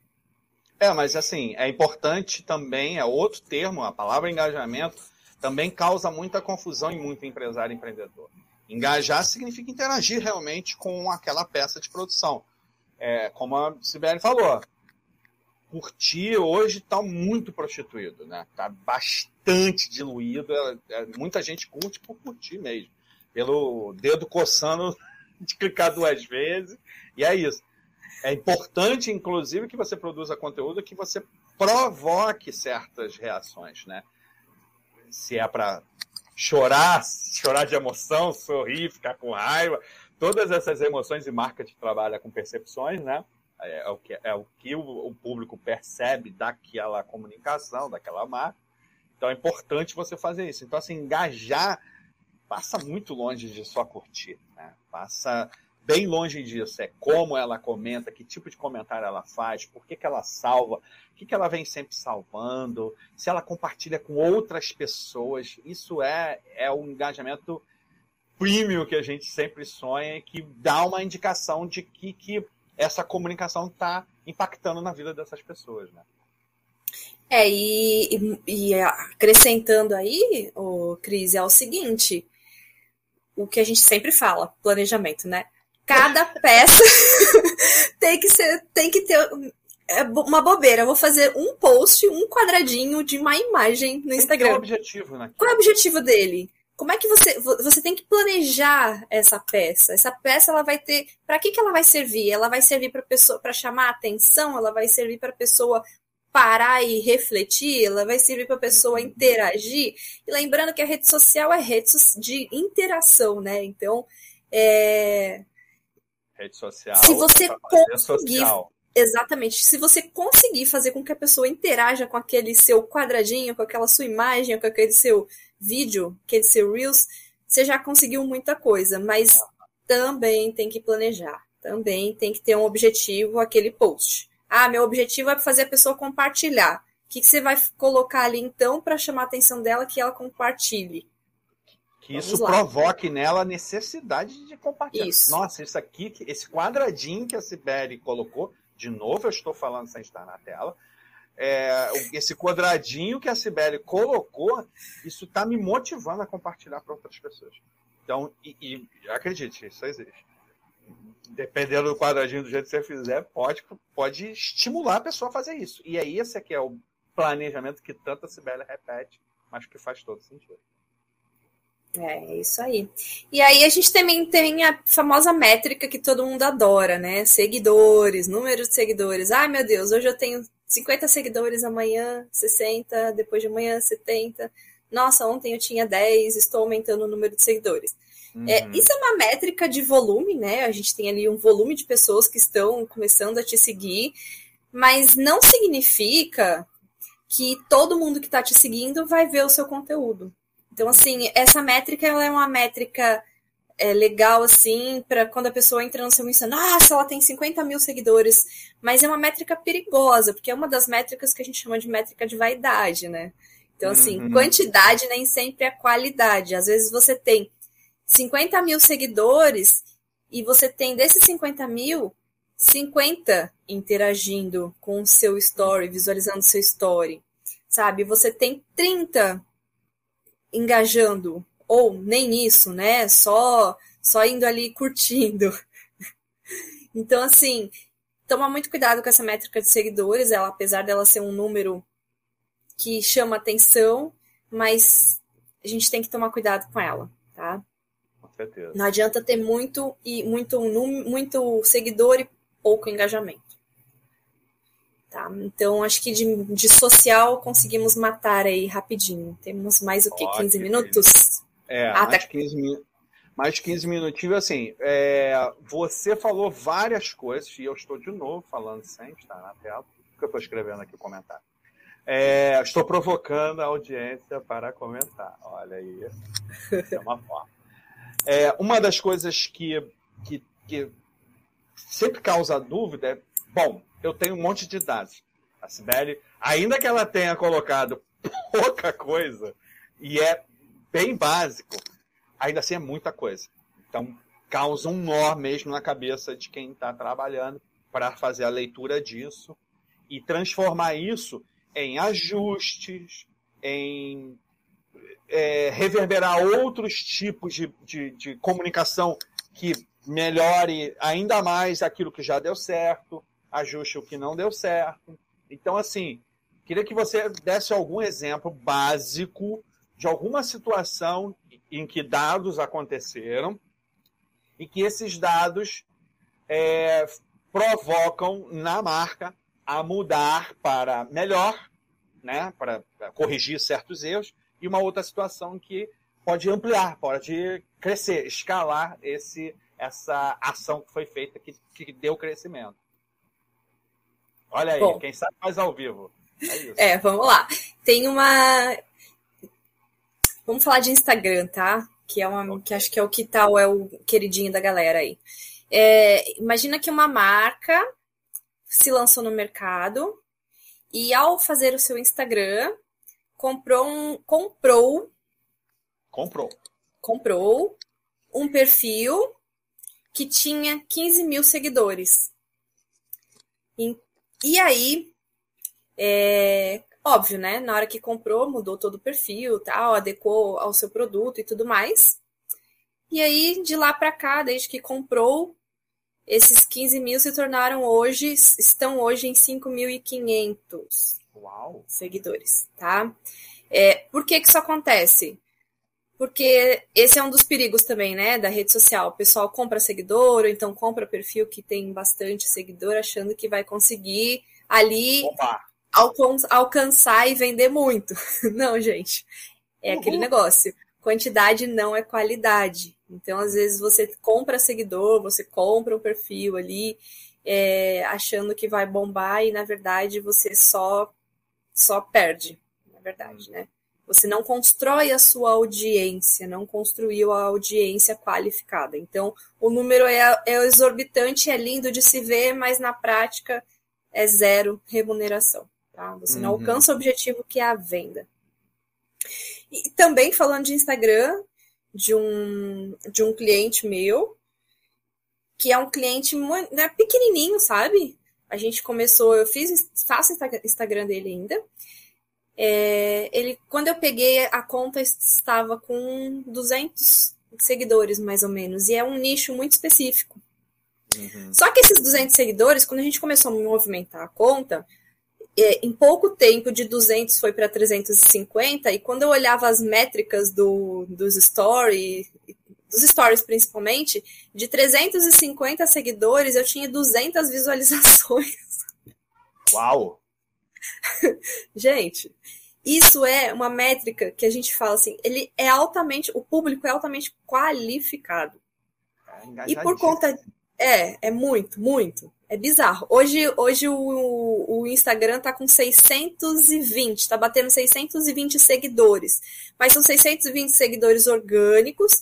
[SPEAKER 1] É, mas assim, é importante também, é outro termo, a palavra engajamento também causa muita confusão em muito empresário e empreendedor. Engajar significa interagir realmente com aquela peça de produção. É, como a Sibeli falou, curtir hoje está muito prostituído, né? Está bastante diluído. É, é, muita gente curte por curtir mesmo. Pelo dedo coçando de clicar duas vezes. E é isso. É importante, inclusive, que você produza conteúdo que você provoque certas reações, né? Se é para chorar, chorar de emoção, sorrir, ficar com raiva, todas essas emoções e marketing trabalha com percepções, né? É, é, o que, é o, que o, o público percebe daquela comunicação, daquela marca. Então é importante você fazer isso. Então, assim, engajar passa muito longe de só curtir, né? Passa bem longe disso. É como ela comenta, que tipo de comentário ela faz, por que, que ela salva, o que, que ela vem sempre salvando, se ela compartilha com outras pessoas. Isso é, é o engajamento premium que a gente sempre sonha e que dá uma indicação de que, que essa comunicação está impactando na vida dessas pessoas, né?
[SPEAKER 2] É, e, e, acrescentando aí, o Cris, é o seguinte: o que a gente sempre fala, planejamento, né? Cada peça tem que ser, tem que ter é uma bobeira. Eu vou fazer um post, um quadradinho de uma imagem no Instagram. Qual é
[SPEAKER 1] o objetivo, né?
[SPEAKER 2] Qual é o objetivo dele? como é que você você tem que planejar essa peça? Essa peça ela vai ter para que que ela vai servir? Ela vai servir para pessoa para chamar atenção? Ela vai servir para a pessoa parar e refletir? Ela vai servir para a pessoa interagir? E lembrando que a rede social é rede de interação, né? Então, é...
[SPEAKER 1] rede social.
[SPEAKER 2] Se você conseguir social. Exatamente. Se você conseguir fazer com que a pessoa interaja com aquele seu quadradinho, com aquela sua imagem, com aquele seu vídeo, aquele seu Reels, você já conseguiu muita coisa, mas também tem que planejar. Também tem que ter um objetivo aquele post. Ah, meu objetivo é fazer a pessoa compartilhar. que, que você vai colocar ali então para chamar a atenção dela que ela compartilhe?
[SPEAKER 1] Que isso provoque nela a necessidade de compartilhar.
[SPEAKER 2] Isso.
[SPEAKER 1] Nossa, isso aqui, esse quadradinho que a Sibeli colocou, de novo eu estou falando sem estar na tela, é, esse quadradinho que a Sibeli colocou, isso está me motivando a compartilhar para outras pessoas. Então, e, e, acredite, isso existe. Dependendo do quadradinho do jeito que você fizer, pode, pode estimular a pessoa a fazer isso. E aí, esse aqui é o planejamento que tanto a Sibeli repete, mas que faz todo sentido.
[SPEAKER 2] É, isso aí. E aí a gente também tem a famosa métrica que todo mundo adora, né? Seguidores, número de seguidores. Ai, meu Deus, hoje eu tenho 50 seguidores amanhã, 60, depois de amanhã 70. Nossa, ontem eu tinha 10, estou aumentando o número de seguidores. É, uhum. É, isso é uma métrica de volume, né? A gente tem ali um volume de pessoas que estão começando a te seguir, mas não significa que todo mundo que está te seguindo vai ver o seu conteúdo. Então, assim, essa métrica ela é uma métrica é, legal, assim, para quando a pessoa entra no seu Insta, nossa, ela tem 50 mil seguidores, mas é uma métrica perigosa, porque é uma das métricas que a gente chama de métrica de vaidade, né? Então, assim, uhum. quantidade nem sempre é qualidade. Às vezes você tem 50 mil seguidores e você tem desses 50 mil, 50 interagindo com o seu story, visualizando o seu story, sabe? Você tem 30 engajando, ou nem isso, né? Só, só indo ali curtindo. Então, assim, toma muito cuidado com essa métrica de seguidores, ela, apesar dela ser um número que chama atenção, mas a gente tem que tomar cuidado com ela, tá?
[SPEAKER 1] Com certeza.
[SPEAKER 2] Não adianta ter muito e muito, muito seguidor e pouco engajamento. Tá? Então, acho que de, de social conseguimos matar aí rapidinho. Temos mais o que? 15 minutos?
[SPEAKER 1] É, ah, mais, tá... 15 min... mais 15 minutinhos. Assim, é, você falou várias coisas, e eu estou de novo falando sem estar na tela, porque eu estou escrevendo aqui o comentário. É, estou provocando a audiência para comentar. Olha aí, é uma forma. É, uma das coisas que, que, que sempre causa dúvida é, bom, eu tenho um monte de dados. A Sibeli, ainda que ela tenha colocado pouca coisa, e é bem básico, ainda assim é muita coisa. Então, causa um nó mesmo na cabeça de quem está trabalhando para fazer a leitura disso e transformar isso em ajustes, em é, reverberar outros tipos de, de, de comunicação que melhore ainda mais aquilo que já deu certo ajuste o que não deu certo. Então, assim, queria que você desse algum exemplo básico de alguma situação em que dados aconteceram e que esses dados é, provocam na marca a mudar para melhor, né, para corrigir certos erros, e uma outra situação que pode ampliar, pode crescer, escalar esse, essa ação que foi feita que, que deu crescimento. Olha aí, Bom, quem sabe faz ao vivo.
[SPEAKER 2] É, é, vamos lá. Tem uma. Vamos falar de Instagram, tá? Que é uma. Okay. Que acho que é o que tal é o queridinho da galera aí. É, imagina que uma marca se lançou no mercado e ao fazer o seu Instagram comprou um, comprou
[SPEAKER 1] comprou
[SPEAKER 2] comprou um perfil que tinha 15 mil seguidores. E aí, é, óbvio, né? Na hora que comprou, mudou todo o perfil, tal, adequou ao seu produto e tudo mais. E aí, de lá para cá, desde que comprou, esses 15 mil se tornaram hoje, estão hoje em 5.500 seguidores, tá? É, por que que isso acontece? Porque esse é um dos perigos também, né, da rede social. O pessoal compra seguidor, ou então compra perfil que tem bastante seguidor, achando que vai conseguir ali alcançar e vender muito. Não, gente. É uhum. aquele negócio. Quantidade não é qualidade. Então, às vezes, você compra seguidor, você compra um perfil ali, é, achando que vai bombar e, na verdade, você só, só perde. Na verdade, né? Você não constrói a sua audiência, não construiu a audiência qualificada. Então, o número é, é exorbitante, é lindo de se ver, mas na prática é zero remuneração. tá? Você uhum. não alcança o objetivo que é a venda. E também falando de Instagram, de um, de um cliente meu, que é um cliente muito, né, pequenininho, sabe? A gente começou, eu fiz, faço Instagram dele ainda. É, ele, quando eu peguei a conta, estava com 200 seguidores, mais ou menos, e é um nicho muito específico. Uhum. Só que esses 200 seguidores, quando a gente começou a movimentar a conta, é, em pouco tempo de 200 foi para 350, e quando eu olhava as métricas do, dos stories, dos stories principalmente, de 350 seguidores, eu tinha 200 visualizações.
[SPEAKER 1] Uau!
[SPEAKER 2] gente, isso é uma métrica que a gente fala assim, ele é altamente, o público é altamente qualificado. É e por conta é, é muito, muito. É bizarro. Hoje, hoje o, o Instagram tá com 620, tá batendo 620 seguidores. Mas são 620 seguidores orgânicos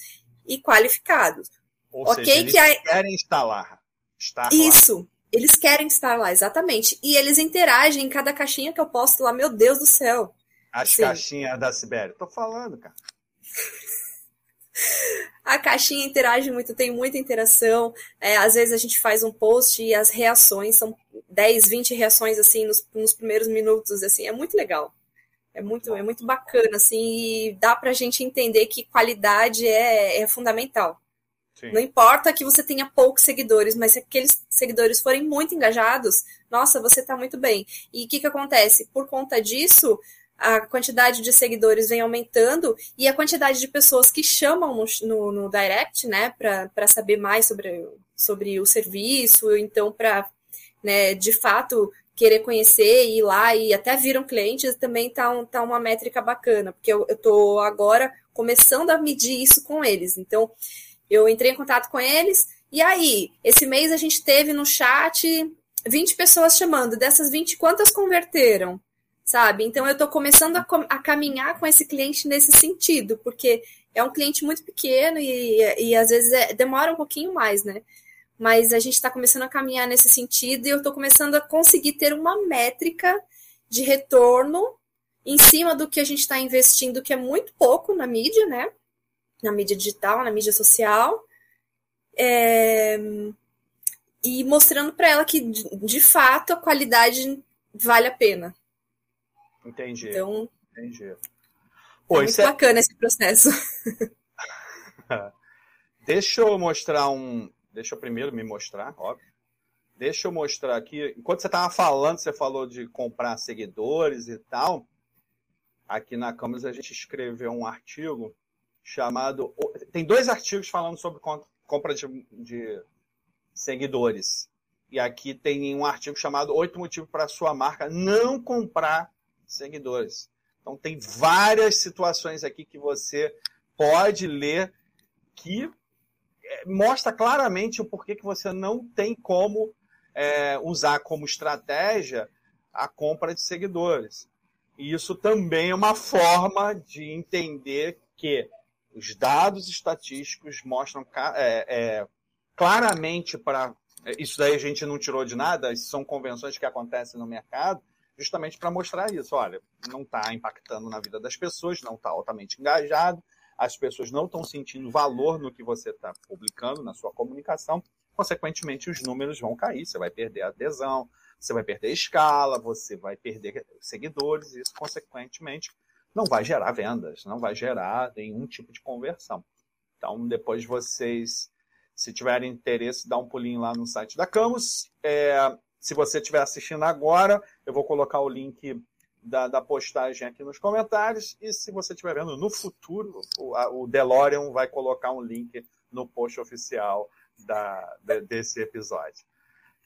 [SPEAKER 2] e qualificados.
[SPEAKER 1] Ou ok, seja, que a... querem estar lá.
[SPEAKER 2] Estar Isso. Eles querem estar lá, exatamente. E eles interagem em cada caixinha que eu posto lá, meu Deus do céu.
[SPEAKER 1] As Sim. caixinhas da Sibéria. Tô falando, cara.
[SPEAKER 2] A caixinha interage muito, tem muita interação. É, às vezes a gente faz um post e as reações são 10, 20 reações assim nos, nos primeiros minutos, assim, é muito legal. É muito, é muito bacana, assim, e dá pra gente entender que qualidade é, é fundamental. Sim. Não importa que você tenha poucos seguidores, mas se aqueles seguidores forem muito engajados, nossa, você está muito bem. E o que, que acontece? Por conta disso, a quantidade de seguidores vem aumentando e a quantidade de pessoas que chamam no, no, no direct, né, para saber mais sobre, sobre o serviço, então para, né, de fato querer conhecer, ir lá e até viram clientes, também tá, um, tá uma métrica bacana, porque eu, tô agora começando a medir isso com eles. Então, eu entrei em contato com eles, e aí, esse mês a gente teve no chat 20 pessoas chamando. Dessas 20, quantas converteram? Sabe? Então, eu estou começando a, a, caminhar com esse cliente nesse sentido, porque é um cliente muito pequeno e, e às vezes é, demora um pouquinho mais, né? mas a gente está começando a caminhar nesse sentido e eu estou começando a conseguir ter uma métrica de retorno em cima do que a gente está investindo, que é muito pouco na mídia, né? Na mídia digital, na mídia social. É... E mostrando para ela que, de fato, a qualidade vale a pena.
[SPEAKER 1] Entendi.
[SPEAKER 2] Então,
[SPEAKER 1] Entendi.
[SPEAKER 2] É Pô, é muito bacana é... esse processo.
[SPEAKER 1] Deixa eu mostrar um, Deixa eu primeiro me mostrar, óbvio. Deixa eu mostrar aqui. Enquanto você estava falando, você falou de comprar seguidores e tal. Aqui na Câmara a gente escreveu um artigo chamado. Tem dois artigos falando sobre compra de, de seguidores. E aqui tem um artigo chamado Oito Motivos para a sua marca não comprar seguidores. Então tem várias situações aqui que você pode ler que mostra claramente o porquê que você não tem como é, usar como estratégia a compra de seguidores. E isso também é uma forma de entender que os dados estatísticos mostram é, é, claramente para. Isso daí a gente não tirou de nada, são convenções que acontecem no mercado, justamente para mostrar isso. Olha, não está impactando na vida das pessoas, não está altamente engajado, as pessoas não estão sentindo valor no que você está publicando na sua comunicação, consequentemente os números vão cair, você vai perder adesão, você vai perder escala, você vai perder seguidores, e isso, consequentemente, não vai gerar vendas, não vai gerar nenhum tipo de conversão. Então, depois vocês, se tiverem interesse, dá um pulinho lá no site da Camus. É, se você estiver assistindo agora, eu vou colocar o link da, da, postagem aqui nos comentários. E se você estiver vendo no futuro, o, a, o DeLorean vai colocar um link no post oficial da, de, desse episódio.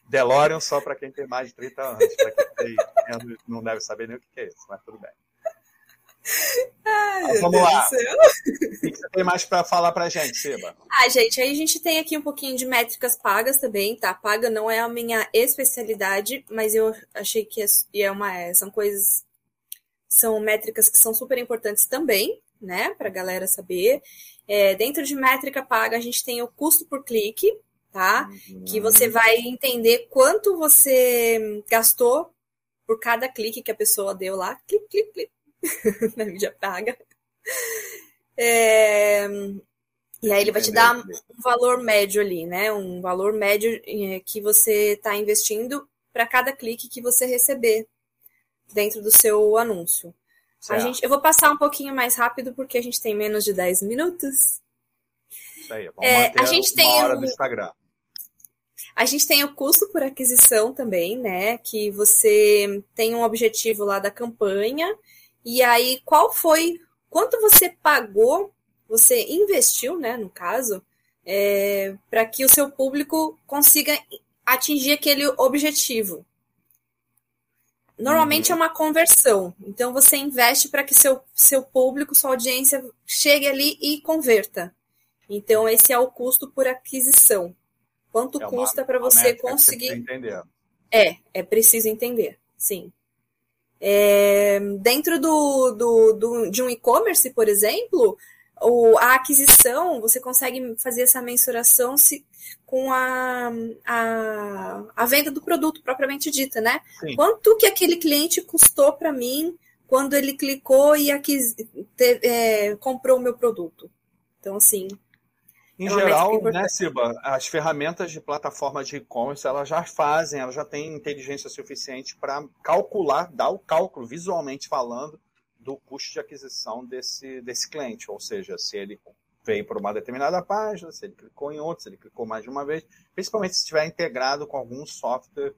[SPEAKER 1] DeLorean só para quem tem mais de 30 anos. Para quem tem não deve saber nem o que é isso, mas tudo bem.
[SPEAKER 2] Ai, vamos lá.
[SPEAKER 1] O que você tem mais para falar para a gente, Siba?
[SPEAKER 2] Ah, gente, aí a gente tem aqui um pouquinho de métricas pagas também, tá? Paga não é a minha especialidade, mas eu achei que é, é uma, são coisas são métricas que são super importantes também, né, para a galera saber. É, dentro de métrica paga, a gente tem o custo por clique, tá? Uhum. Que você vai entender quanto você gastou por cada clique que a pessoa deu lá, clique, clique, clique, na mídia paga. É, e aí ele vai te dar um valor médio ali, né? Um valor médio é, que você está investindo para cada clique que você receber dentro do seu anúncio. A gente, eu vou passar um pouquinho mais rápido porque a gente tem menos de 10 minutos.
[SPEAKER 1] Isso aí, vamos é, a gente tem hora do Instagram.
[SPEAKER 2] A gente tem o custo por aquisição também, né? Que você tem um objetivo lá da campanha. E aí, qual foi, quanto você pagou você investiu, né, no caso, é, para que o seu público consiga atingir aquele objetivo. Normalmente uhum. é uma conversão. Então você investe para que seu, seu público, sua audiência chegue ali e converta. Então esse é o custo por aquisição. Quanto é custa para você conseguir?
[SPEAKER 1] entender.
[SPEAKER 2] É, é preciso entender, sim. É, dentro do, do, do, de um e-commerce, por exemplo, o, a aquisição, você consegue fazer essa mensuração se, com a, a, a venda do produto propriamente dita, né? Sim. Quanto que aquele cliente custou para mim quando ele clicou e aquis, te, é, comprou o meu produto? Então, assim.
[SPEAKER 1] Em é geral, né, Siba, as ferramentas de plataforma de e-commerce, elas já fazem, elas já têm inteligência suficiente para calcular, dar o cálculo, visualmente falando, do custo de aquisição desse, desse cliente, ou seja, se ele veio por uma determinada página, se ele clicou em outra, se ele clicou mais de uma vez, principalmente se estiver integrado com algum software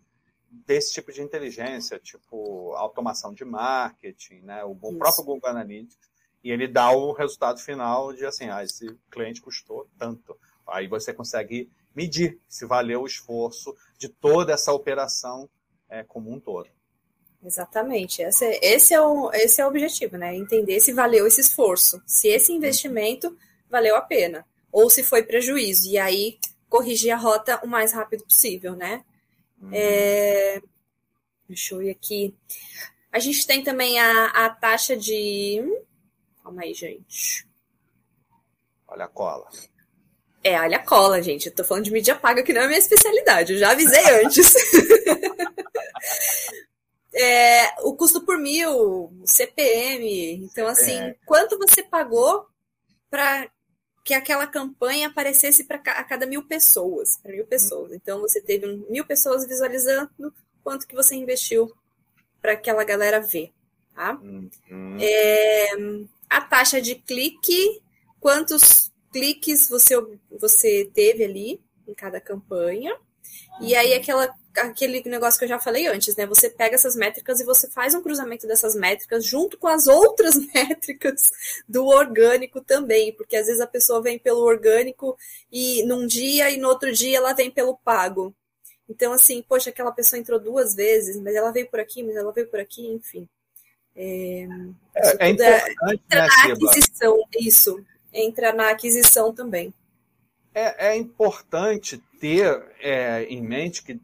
[SPEAKER 1] desse tipo de inteligência, tipo automação de marketing, né? o, o próprio Google Analytics, e ele dá o resultado final de assim, ah, esse cliente custou tanto. Aí você consegue medir se valeu o esforço de toda essa operação é, como um todo.
[SPEAKER 2] Exatamente. Esse, esse, é o, esse é o objetivo, né? Entender se valeu esse esforço, se esse investimento valeu a pena, ou se foi prejuízo. E aí corrigir a rota o mais rápido possível, né? Uhum. É, deixa eu ir aqui. A gente tem também a, a taxa de. Calma aí, gente.
[SPEAKER 1] Olha a cola.
[SPEAKER 2] É, olha a cola, gente. Eu tô falando de mídia paga, que não é a minha especialidade. Eu já avisei antes. é, o custo por mil, CPM. Então, assim, é. quanto você pagou para que aquela campanha aparecesse para a cada mil pessoas, para mil pessoas. Então, você teve mil pessoas visualizando quanto que você investiu para aquela galera ver, tá? Uhum. É, a taxa de clique, quantos cliques você, você teve ali em cada campanha. E aí, aquela aquele negócio que eu já falei antes, né? Você pega essas métricas e você faz um cruzamento dessas métricas junto com as outras métricas do orgânico também, porque às vezes a pessoa vem pelo orgânico e num dia e no outro dia ela vem pelo pago. Então, assim, poxa, aquela pessoa entrou duas vezes, mas ela veio por aqui, mas ela veio por aqui, enfim. É,
[SPEAKER 1] é, é importante, entra né,
[SPEAKER 2] na aquisição, isso. Entra na aquisição também.
[SPEAKER 1] É, é importante ter é, em mente que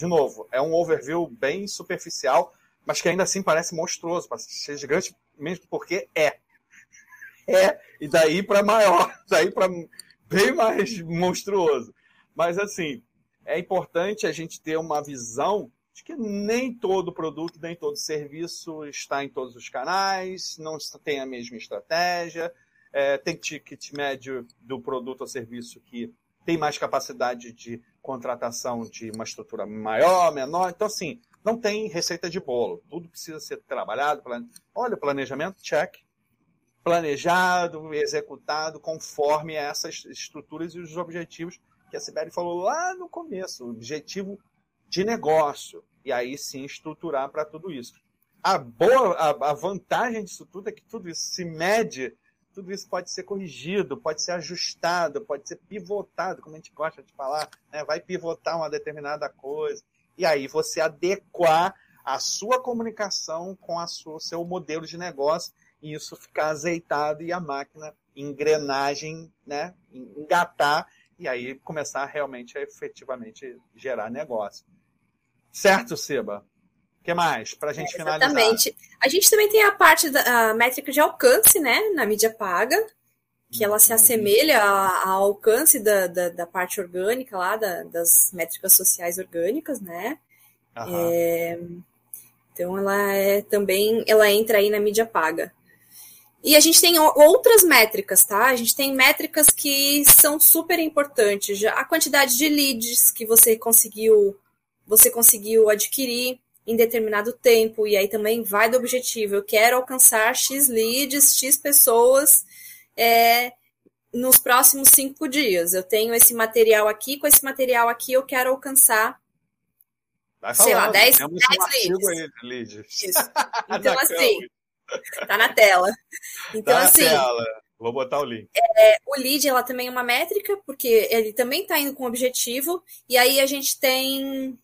[SPEAKER 1] de novo, é um overview bem superficial, mas que ainda assim parece monstruoso, parece ser gigante, mesmo porque é. É, e daí para maior, daí para bem mais monstruoso. Mas assim, é importante a gente ter uma visão de que nem todo produto, nem todo serviço está em todos os canais, não tem a mesma estratégia, é, tem ticket médio do produto ou serviço que tem mais capacidade de contratação de uma estrutura maior, menor. Então, assim, não tem receita de bolo. Tudo precisa ser trabalhado. Plane... Olha, planejamento, check. Planejado, executado conforme essas estruturas e os objetivos que a Sibeli falou lá no começo. Objetivo de negócio. E aí sim estruturar para tudo isso. A boa, a, a vantagem disso tudo é que tudo isso se mede tudo isso pode ser corrigido, pode ser ajustado, pode ser pivotado, como a gente gosta de falar, né? vai pivotar uma determinada coisa. E aí você adequar a sua comunicação com o seu modelo de negócio e isso ficar azeitado e a máquina, engrenagem, né? engatar e aí começar realmente a efetivamente gerar negócio. Certo, Seba? O que mais? Para a gente é, finalizar.
[SPEAKER 2] Exatamente. A gente também tem a parte da a métrica de alcance, né? Na mídia paga, que ela se uhum. assemelha ao alcance da, da, da parte orgânica lá, da, das métricas sociais orgânicas, né? É, Então ela é também, ela entra aí na mídia paga. E a gente tem outras métricas, tá? A gente tem métricas que são super importantes. A quantidade de leads que você conseguiu, você conseguiu adquirir em determinado tempo, e aí também vai do objetivo. Eu quero alcançar X leads, X pessoas é, nos próximos cinco dias. Eu tenho esse material aqui, com esse material aqui eu quero alcançar
[SPEAKER 1] Vai
[SPEAKER 2] sei lá, 10, 10
[SPEAKER 1] um
[SPEAKER 2] leads.
[SPEAKER 1] Aí, leads.
[SPEAKER 2] Isso. Então, assim, tá na tela. Então,
[SPEAKER 1] tá na
[SPEAKER 2] assim.
[SPEAKER 1] Tela. Vou botar o link.
[SPEAKER 2] É, o lead, ela também é uma métrica, porque ele também está indo com objetivo, e aí a gente tem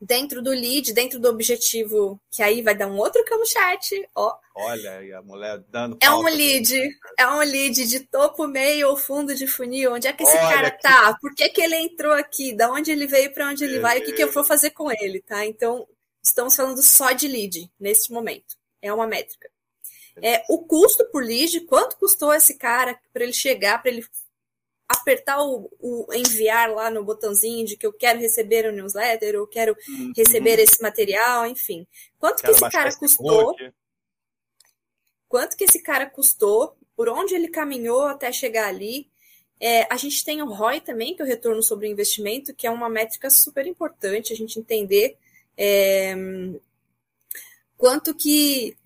[SPEAKER 2] dentro do lead, dentro do objetivo, que aí vai dar um outro campo chat, ó.
[SPEAKER 1] Olha aí a mulher dando
[SPEAKER 2] É um lead, é um lead de topo, meio ou fundo de funil. Onde é que esse
[SPEAKER 1] Olha
[SPEAKER 2] cara
[SPEAKER 1] que-
[SPEAKER 2] tá? Por que, que ele entrou aqui? Da onde ele veio, para onde ele vai? O que, que eu vou fazer com ele, tá? Então, estamos falando só de lead neste momento. É uma métrica. É o custo por lead, quanto custou esse cara para ele chegar, para ele apertar o, o enviar lá no botãozinho de que eu quero receber o newsletter, eu quero
[SPEAKER 1] Uhum.
[SPEAKER 2] receber esse material, enfim. Quanto que
[SPEAKER 1] Quero
[SPEAKER 2] esse
[SPEAKER 1] baixar
[SPEAKER 2] cara
[SPEAKER 1] esse
[SPEAKER 2] custou?
[SPEAKER 1] book.
[SPEAKER 2] quanto que esse cara custou, por onde ele caminhou até chegar ali. É, a gente tem o ROI também, que é o retorno sobre o investimento, que é uma métrica super importante a gente entender é, quanto que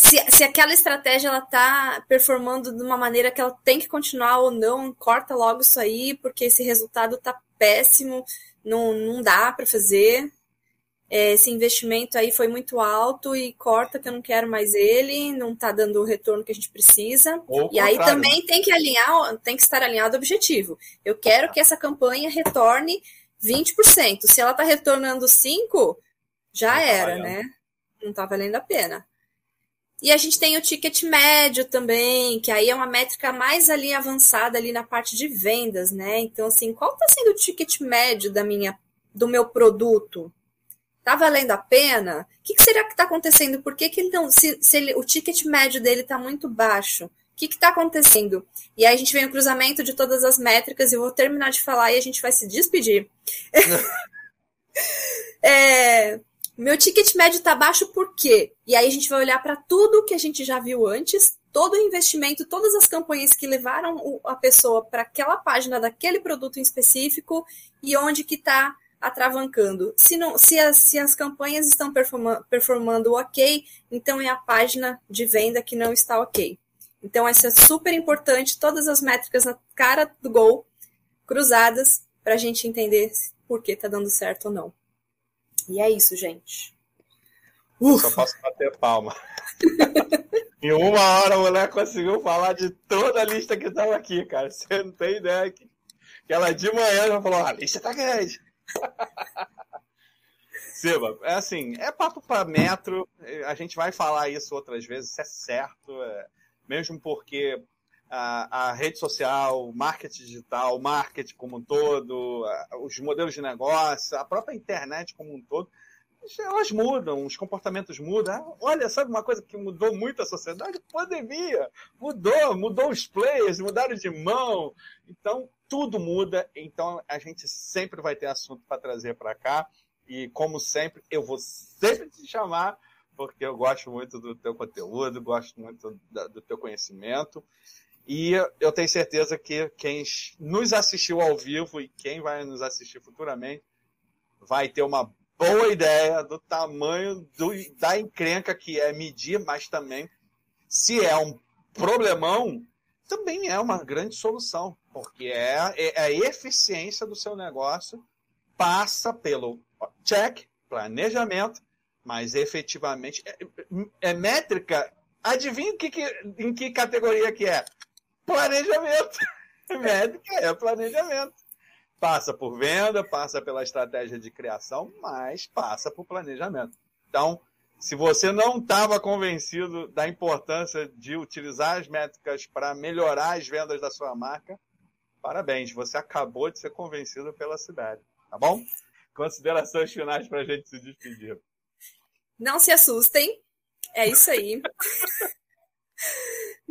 [SPEAKER 2] se, se aquela estratégia ela está performando de uma maneira que ela tem que continuar ou não, corta logo isso aí, porque esse resultado está péssimo, não, não dá para fazer é, esse investimento aí foi muito alto e corta que eu não quero mais ele, não está dando o retorno que a gente precisa.
[SPEAKER 1] Ou
[SPEAKER 2] E aí
[SPEAKER 1] contrário,
[SPEAKER 2] também tem que alinhar, tem que estar alinhado ao objetivo. Eu quero que essa campanha retorne 20%. Se ela está retornando 5%, já
[SPEAKER 1] Não tá
[SPEAKER 2] era,
[SPEAKER 1] valendo.
[SPEAKER 2] né? Não está valendo a pena. E a gente tem o ticket médio também, que aí é uma métrica mais ali avançada ali na parte de vendas, né? Então, assim, qual está sendo o ticket médio da minha, do meu produto? Tá valendo a pena? O que, que será que está acontecendo? Por que, que ele não. Se, se ele, o ticket médio dele está muito baixo, o que está acontecendo? E aí a gente vem o cruzamento de todas as métricas e eu vou terminar de falar e a gente vai se despedir. É, meu ticket médio está baixo por quê? E aí a gente vai olhar para tudo que a gente já viu antes, todo o investimento, todas as campanhas que levaram a pessoa para aquela página daquele produto em específico e onde que está atravancando. Se, não, se, as, se as campanhas estão performa- performando ok, então é a página de venda que não está ok. Então, isso é super importante, todas as métricas na cara do gol, cruzadas, para a gente entender por que está dando certo ou não. E é isso, gente.
[SPEAKER 1] Só posso bater palma. em uma hora a mulher conseguiu falar de toda a lista que estava aqui, cara. Você não tem ideia. Que, que ela de manhã já falou: a lista tá grande. Siba, é assim, é papo para metro. A gente vai falar isso outras vezes, isso é certo. é, mesmo porque a, a rede social, o marketing digital, o marketing como um todo, a- os modelos de negócio, a própria internet como um todo, elas mudam, os comportamentos mudam. Ah, Olha, sabe uma coisa que mudou muito a sociedade? Pandemia. Mudou, mudou os players, mudaram de mão. Então, tudo muda. Então, a gente sempre vai ter assunto para trazer para cá. E, como sempre, eu vou sempre te chamar, porque eu gosto muito do teu conteúdo, gosto muito do teu conhecimento. E eu tenho certeza que quem nos assistiu ao vivo e quem vai nos assistir futuramente vai ter uma boa ideia do tamanho do, da encrenca que é medir, mas também, se é um problemão, também é uma grande solução, porque é, é a eficiência do seu negócio passa pelo check, planejamento, mas efetivamente é, é métrica. Adivinha que, que, em que categoria que é? Planejamento. métrica é planejamento passa por venda, passa pela estratégia de criação, mas passa por planejamento. Então, se você não estava convencido da importância de utilizar as métricas para melhorar as vendas da sua marca, parabéns, você acabou de ser convencido pela Sibeli, tá bom? Considerações finais para a gente se despedir.
[SPEAKER 2] Não se assustem, é isso aí.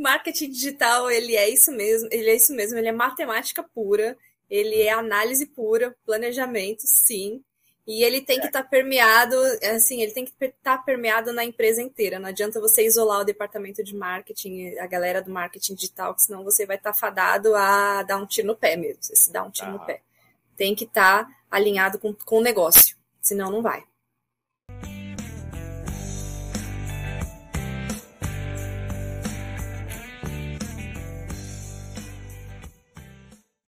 [SPEAKER 2] Marketing digital, ele é isso mesmo, ele é isso mesmo, ele é matemática pura, ele é análise pura, planejamento, sim. E ele tem que estar tá permeado, assim, ele tem que estar tá permeado na empresa inteira. Não adianta você isolar o departamento de marketing, a galera do marketing digital, que senão você vai estar tá fadado a dar um tiro no pé mesmo. Você se dá um tiro no pé. Tem que estar tá alinhado com, com o negócio, senão não vai.